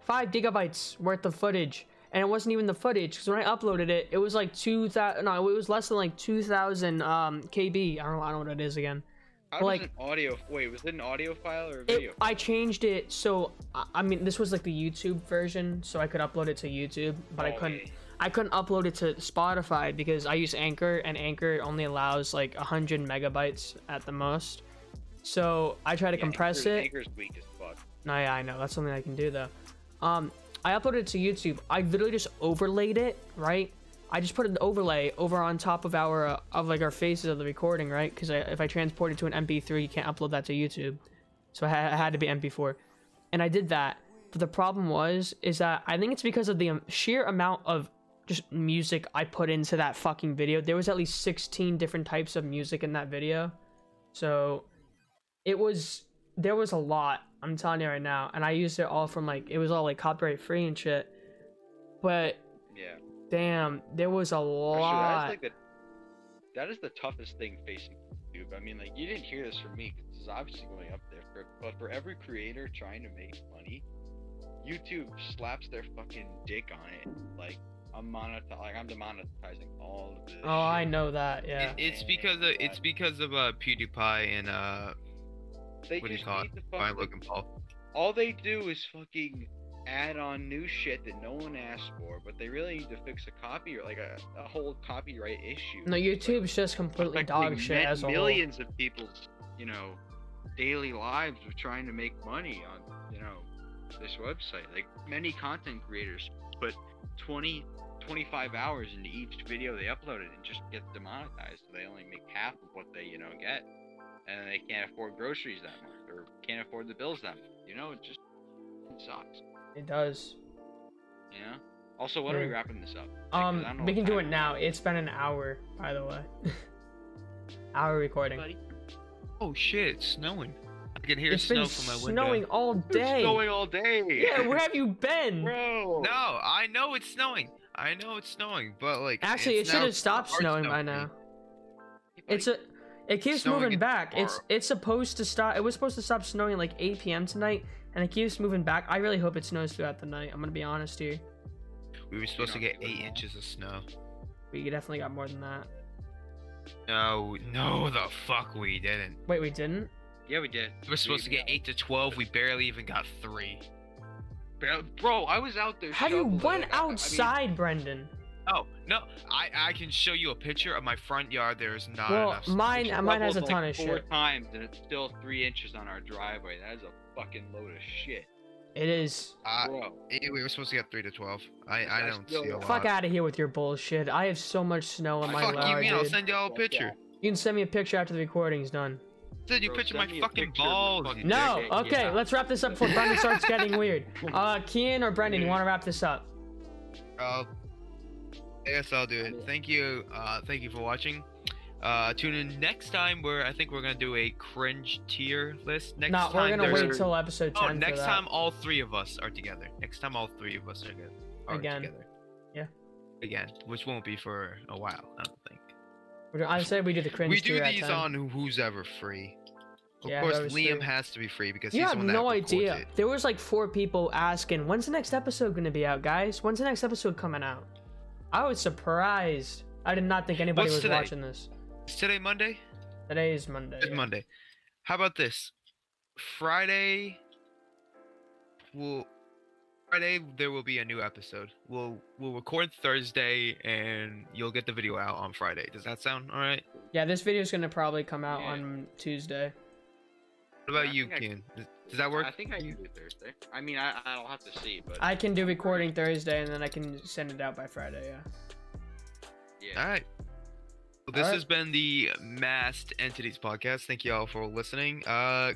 Five gigabytes worth of footage, and it wasn't even the footage because when I uploaded it, it was like two thousand. No, it was less than like two thousand um KB. I don't know. I don't know what it is again. how But, like- an audio? Wait, was it an audio file or a It, video? I changed it so I- mean this was like the YouTube version, so I could upload it to YouTube, but I Oh, couldn't. I couldn't upload it to Spotify because I use Anchor, and Anchor only allows like hundred megabytes at the most. So I try to Yeah, compress Anchor's- it. Anchor's weak as fuck. No, yeah, I know. That's something I can do though. Um, I uploaded it to YouTube. I literally just overlaid it, right? I just put an overlay over on top of our uh, of like our faces of the recording, right? Because if I transport it to an MP3, you can't upload that to YouTube. So I had, to be MP4, and I did that. But the problem was, is that I think it's because of the um, sheer amount of just music I put into that fucking video. There was at least 16 different types of music in that video. So it was there was a lot. I'm telling you right now, and I used it all from like it was all like copyright free and shit. But Yeah. damn, there was a Actually, lot. that is like the that is the toughest thing facing YouTube. I mean, like you didn't hear this from me 'cause this is obviously going up there. For, but for every creator trying to make money, YouTube slaps their fucking dick on it. Like I'm monetize, like I'm demonetizing all of this. oh, I know that. It- Yeah. it's because of it's because of uh PewDiePie and uh They what do you just call it? need fucking, Logan Paul. all they do is fucking add on new shit that no one asked for, but they really need to fix a copy or like a, a whole copyright issue. No, It's, like, YouTube's just completely affecting dog shit as millions of people's you know daily lives of trying to make money on you know this website like many content creators put 20 25 hours into each video they uploaded and just get demonetized so they only make half of what they you know get and they can't afford groceries that month or can't afford the bills that month you know it just it sucks It does. Yeah. also when are we wrapping this up Like, 'cause I Um, we can do it now. It's been an hour, by the way. hour recording. Buddy. Oh shit, it's snowing. I can hear It's snow from my window. It's snowing all It's day. snowing all day Yeah, where have you been? bro No, I know it's snowing. I know it's snowing, but like Actually, it should have stopped hard snowing by now. Hey, It's a. It keeps Snowing moving back. It's tomorrow. it's supposed to stop. It was supposed to stop snowing like 8 p.m. tonight, and it keeps moving back. I really hope it snows throughout the night. I'm gonna be honest here. We were supposed to get eight at inches of snow. We definitely got more than that. No, no, the fuck we didn't. Wait, we didn't. Yeah, we did. We were supposed to get eight to twelve. We barely even got three. Bro, bro, I was out there. Have you went I- I mean, outside, Brendan? Oh no, I I can show you a picture of my front yard. There's not Well, enough. snow. mine- we mine has a ton like of four shit. times, and it's still three inches on our driveway. That is a fucking load of shit, It is. Uh, bro. we were supposed to get three to twelve. I I don't still see a a lot. Fuck out of here with your bullshit. I have so much snow in my Fuck you yard, mean? I'll send y'all a picture. You can send me a picture after the recording's done. Send you Bro, picture of my fucking picture balls. fucking No. dick. Okay, yeah. let's wrap this up before Brendan starts getting weird. Uh, Cian or Brendan, you want to wrap this up? Uh, I guess I'll do it. Thank you. Uh, thank you for watching. Uh, tune in next time where I think we're gonna do a cringe tier list. Next no, time we're gonna wait till episode ten. Oh, next time all three of us are together. Next time all three of us are together. Are Again. Together. Yeah. Again, which won't be for a while. I don't think. I said we do the cringe we do these on who's ever free. Of Yeah, course, Liam has to be free because You he's have the one that no idea. it. There was like four people asking, "When's the next episode gonna be out, guys? When's the next episode coming out?" I was surprised. I did not think anybody What's was today? watching this. Is today Monday? Today is Monday. It's yeah. Monday. How about this? Friday. Will Friday there will be a new episode. We'll we'll record Thursday and you'll get the video out on Friday. Does that sound all right? Yeah, this video is gonna probably come out Yeah. on Tuesday. What about I you, Ken? I- Ken? Does, does that work? I think I can do Thursday. I mean, I I'll have to see, but I can do recording Thursday, and then I can send it out by Friday. Yeah. yeah. All right. Well, this Alright. has been the Masked Entities podcast. Thank you all for listening. Uh,